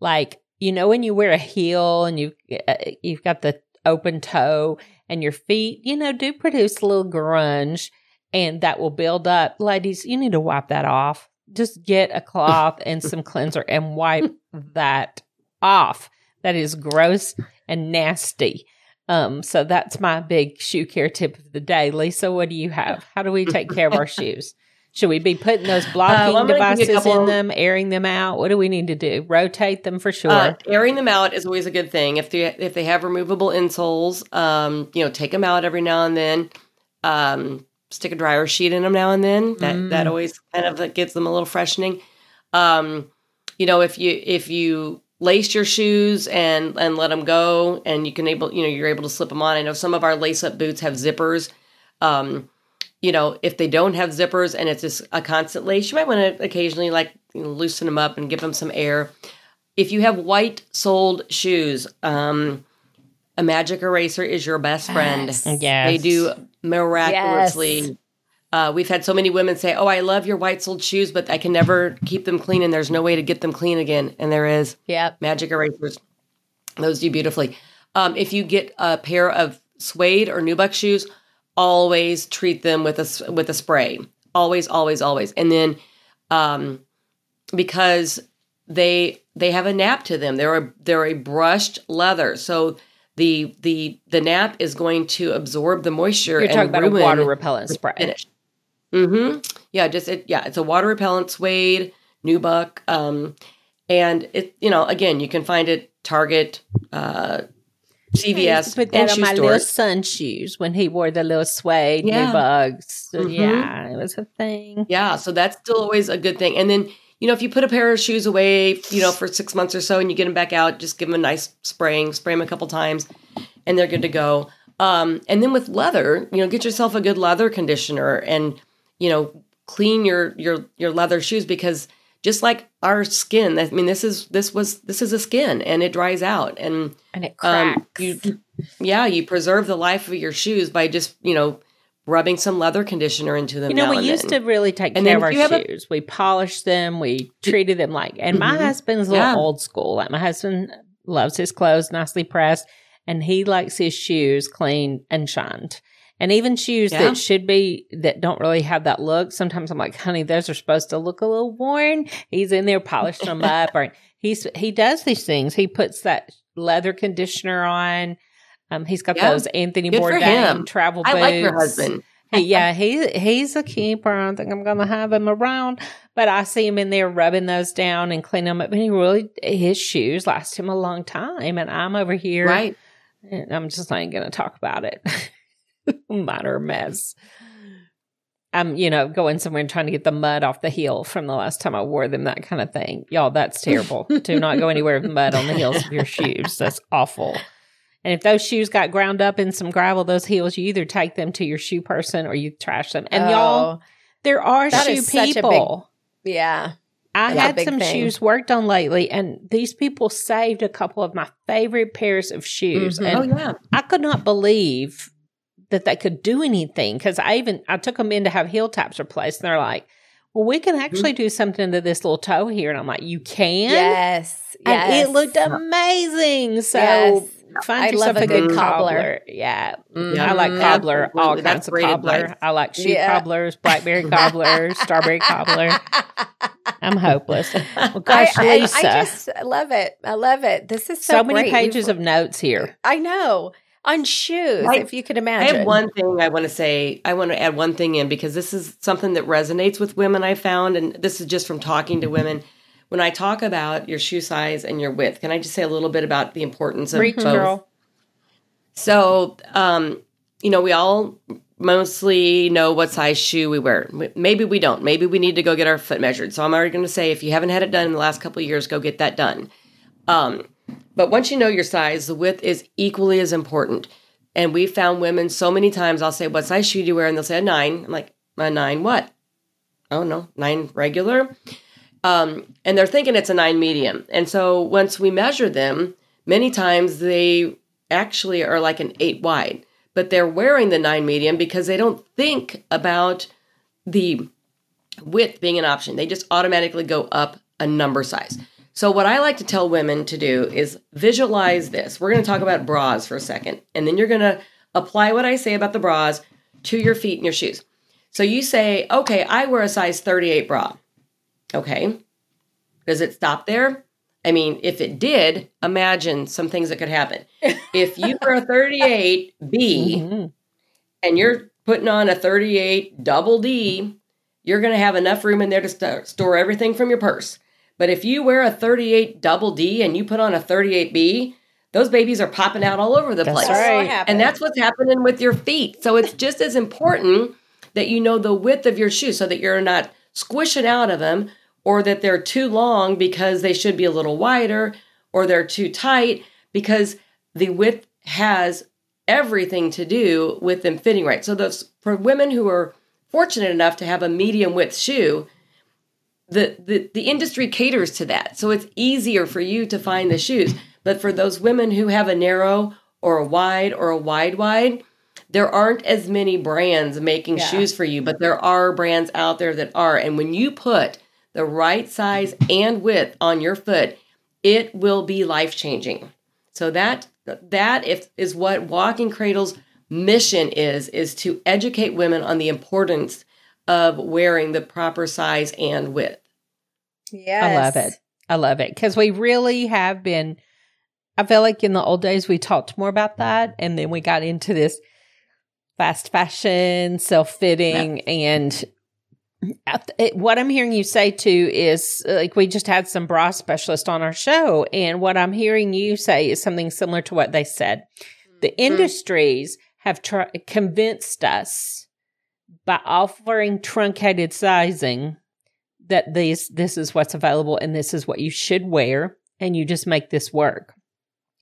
like you know, when you wear a heel and you uh, you've got the open toe and your feet, you know, do produce a little grunge and that will build up. Ladies, you need to wipe that off. Just get a cloth and some cleanser and wipe that off. That is gross and nasty. Um, so that's my big shoe care tip of the day. Lisa, what do you have? How do we take care of our shoes? Should we be putting those uh, blocking uh, devices in them, airing them out? What do we need to do? Rotate them for sure. Uh, airing them out is always a good thing. If they if they have removable insoles, um, you know, take them out every now and then. Um, stick a dryer sheet in them now and then. That mm. that always kind of gives them a little freshening. Um, you know, if you if you lace your shoes and and let them go, and you can able you know you're able to slip them on. I know some of our lace up boots have zippers. Um, you know, if they don't have zippers and it's just a constant lace, you might want to occasionally like you know, loosen them up and give them some air. If you have white soled shoes, um, a magic eraser is your best friend. Yes. yes. They do miraculously. Yes. Uh, we've had so many women say, "Oh, I love your white soled shoes, but I can never keep them clean, and there's no way to get them clean again." And there is. Yeah. Magic erasers. Those do beautifully. Um, if you get a pair of suede or nubuck shoes, always treat them with a with a spray. Always, always, always. And then um, because they they have a nap to them. They're a they're a brushed leather. So the the the nap is going to absorb the moisture. You're talking about a water repellent spray. Finish. Mm-hmm. Yeah, just it. Yeah, it's a water repellent suede nubuck. Um, and it you know again you can find it Target, uh, CVS. put that on my stores. little son shoes when he wore the little suede yeah. bucks. So, mm-hmm. Yeah, it was a thing. Yeah, so that's still always a good thing. And then you know, if you put a pair of shoes away, you know, for six months or so, and you get them back out, just give them a nice spraying, spray them a couple times, and they're good to go. Um, and then with leather, you know, get yourself a good leather conditioner, and you know, clean your your your leather shoes because just like our skin i mean this is this was this is a skin and it dries out and and it cracks um, you yeah you preserve the life of your shoes by just you know rubbing some leather conditioner into them you know we used then. to really take and care of our shoes a- we polished them we treated them like and mm-hmm. my husband's a little yeah. old school like my husband loves his clothes nicely pressed and he likes his shoes clean and shined and even shoes yeah. that should be, that don't really have that look. Sometimes I'm like, honey, those are supposed to look a little worn. He's in there polishing them up or he's, he does these things. He puts that leather conditioner on. Um, he's got yeah. those Anthony Good Bourdain travel boots. I like your husband. yeah, he he's a keeper. I don't think I'm gonna have him around, but I see him in there rubbing those down and cleaning them up. And he really his shoes last him a long time, and I'm over here right I'm just not going to talk about it. Minor mess. I'm, you know, going somewhere and trying to get the mud off the heel from the last time I wore them, that kind of thing. Y'all, that's terrible. Do not go anywhere with mud on the heels of your shoes. That's awful. And if those shoes got ground up in some gravel, those heels, you either take them to your shoe person or you trash them. And oh, y'all, there are shoe people. Big, yeah. I had some thing. shoes worked on lately, and these people saved a couple of my favorite pairs of shoes. Mm-hmm. And oh, yeah. I could not believe that they could do anything because I even I took them in to have heel taps replaced, and they're like, "Well, we can actually mm-hmm. do something to this little toe here," and I'm like, "You can?" Yes, and yes. it looked amazing. So. Yes. Find I yourself a, a good cobbler. cobbler. Yeah. Mm-hmm. I like cobbler, Absolutely. all kinds of cobbler. Advice. I like shoe yeah. cobblers, blackberry cobbler, strawberry cobbler. I'm hopeless. Well, gosh, I, Lisa. I, I, just love it. I love it. This is so, so many pages We've, of notes here. I know on shoes, I, if you could imagine. I have one thing I want to say. I want to add one thing in because this is something that resonates with women I found, and this is just from talking to women. When I talk about your shoe size and your width, can I just say a little bit about the importance of Reach, both? Girl. So, um, you know, we all mostly know what size shoe we wear. Maybe we don't. Maybe we need to go get our foot measured. So I'm already going to say if you haven't had it done in the last couple of years, go get that done. Um, but once you know your size, the width is equally as important. And we found women so many times, I'll say, What size shoe do you wear? And they'll say, A nine. I'm like, A nine what? Oh, no, nine regular. Um, and they're thinking it's a nine medium. And so once we measure them, many times they actually are like an eight wide, but they're wearing the nine medium because they don't think about the width being an option. They just automatically go up a number size. So, what I like to tell women to do is visualize this. We're going to talk about bras for a second, and then you're going to apply what I say about the bras to your feet and your shoes. So, you say, okay, I wear a size 38 bra. Okay. Does it stop there? I mean, if it did, imagine some things that could happen. if you wear a 38B mm-hmm. and you're putting on a 38 double D, you're going to have enough room in there to st- store everything from your purse. But if you wear a 38 double D and you put on a 38B, those babies are popping out all over the that's place. Right. And that's what's happening with your feet. So it's just as important that you know the width of your shoe so that you're not squishing out of them or that they're too long because they should be a little wider or they're too tight because the width has everything to do with them fitting right. So those for women who are fortunate enough to have a medium width shoe, the, the the industry caters to that so it's easier for you to find the shoes but for those women who have a narrow or a wide or a wide wide there aren't as many brands making yeah. shoes for you but there are brands out there that are and when you put the right size and width on your foot it will be life changing so that that if is what walking cradles mission is is to educate women on the importance of wearing the proper size and width. Yes. I love it. I love it because we really have been. I feel like in the old days we talked more about that, and then we got into this fast fashion, self fitting, yeah. and what I'm hearing you say too is like we just had some bra specialist on our show, and what I'm hearing you say is something similar to what they said. The mm-hmm. industries have tr- convinced us by offering truncated sizing that these this is what's available and this is what you should wear and you just make this work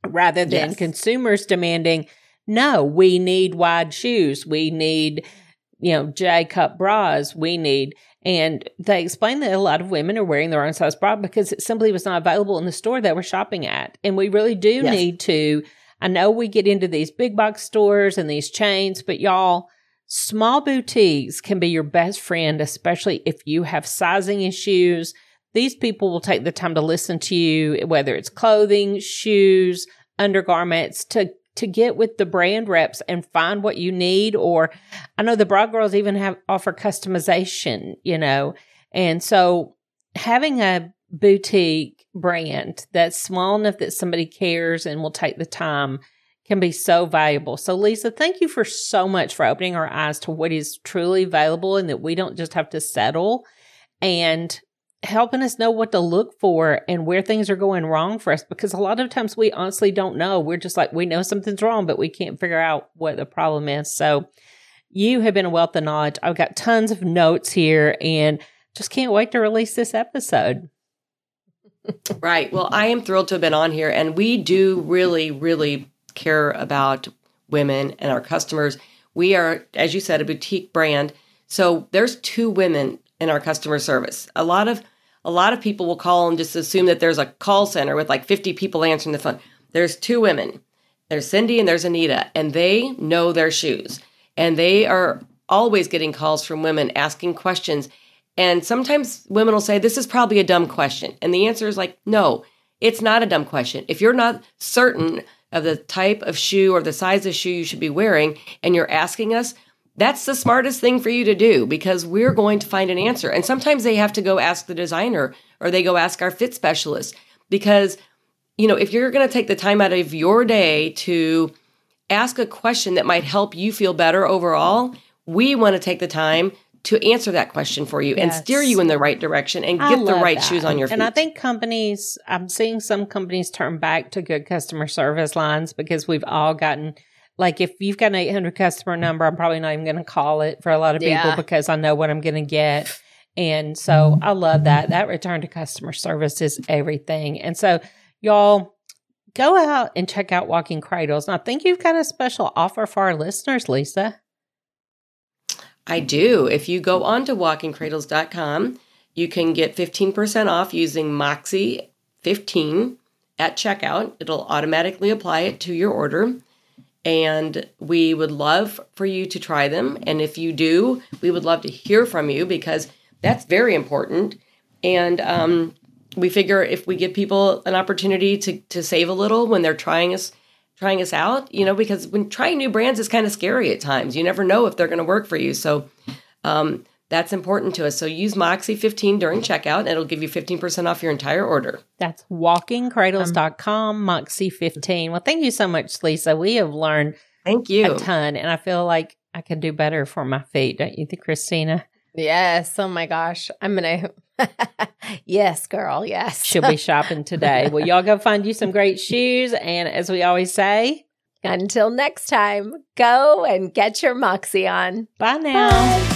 rather than yes. consumers demanding no we need wide shoes we need you know j cup bras we need and they explain that a lot of women are wearing the wrong size bra because it simply was not available in the store they were shopping at and we really do yes. need to i know we get into these big box stores and these chains but y'all Small boutiques can be your best friend, especially if you have sizing issues. These people will take the time to listen to you, whether it's clothing, shoes, undergarments, to to get with the brand reps and find what you need. Or I know the bra girls even have offer customization, you know, and so having a boutique brand that's small enough that somebody cares and will take the time can be so valuable. So, Lisa, thank you for so much for opening our eyes to what is truly available and that we don't just have to settle. And helping us know what to look for and where things are going wrong for us because a lot of times we honestly don't know. We're just like, we know something's wrong, but we can't figure out what the problem is. So you have been a wealth of knowledge. I've got tons of notes here and just can't wait to release this episode. right. Well, I am thrilled to have been on here and we do really, really care about women and our customers. We are, as you said, a boutique brand. So there's two women in our customer service. A lot of a lot of people will call and just assume that there's a call center with like 50 people answering the phone. There's two women. There's Cindy and there's Anita, and they know their shoes. And they are always getting calls from women asking questions. And sometimes women will say, This is probably a dumb question. And the answer is like, No, it's not a dumb question. If you're not certain of the type of shoe or the size of shoe you should be wearing, and you're asking us, that's the smartest thing for you to do because we're going to find an answer. And sometimes they have to go ask the designer or they go ask our fit specialist because, you know, if you're going to take the time out of your day to ask a question that might help you feel better overall, we want to take the time to answer that question for you yes. and steer you in the right direction and get the right that. shoes on your feet. And I think companies, I'm seeing some companies turn back to good customer service lines because we've all gotten – like if you've got an 800 customer number, I'm probably not even going to call it for a lot of people yeah. because I know what I'm going to get. And so I love that. That return to customer service is everything. And so y'all go out and check out Walking Cradles. And I think you've got a special offer for our listeners, Lisa. I do. If you go on to walkingcradles.com, you can get 15% off using Moxie 15 at checkout. It'll automatically apply it to your order and we would love for you to try them. And if you do, we would love to hear from you because that's very important. And um, we figure if we give people an opportunity to to save a little when they're trying us trying us out, you know, because when trying new brands is kind of scary at times. You never know if they're going to work for you. So um, that's important to us. So use Moxie 15 during checkout and it'll give you 15% off your entire order. That's walkingcradles.com, um, Moxie 15. Well, thank you so much, Lisa. We have learned thank you a ton and I feel like I can do better for my feet, don't you think, Christina? Yes. Oh my gosh. I'm going to. yes, girl. Yes. She'll be shopping today. well, y'all go find you some great shoes. And as we always say, until next time, go and get your Moxie on. Bye now. Bye.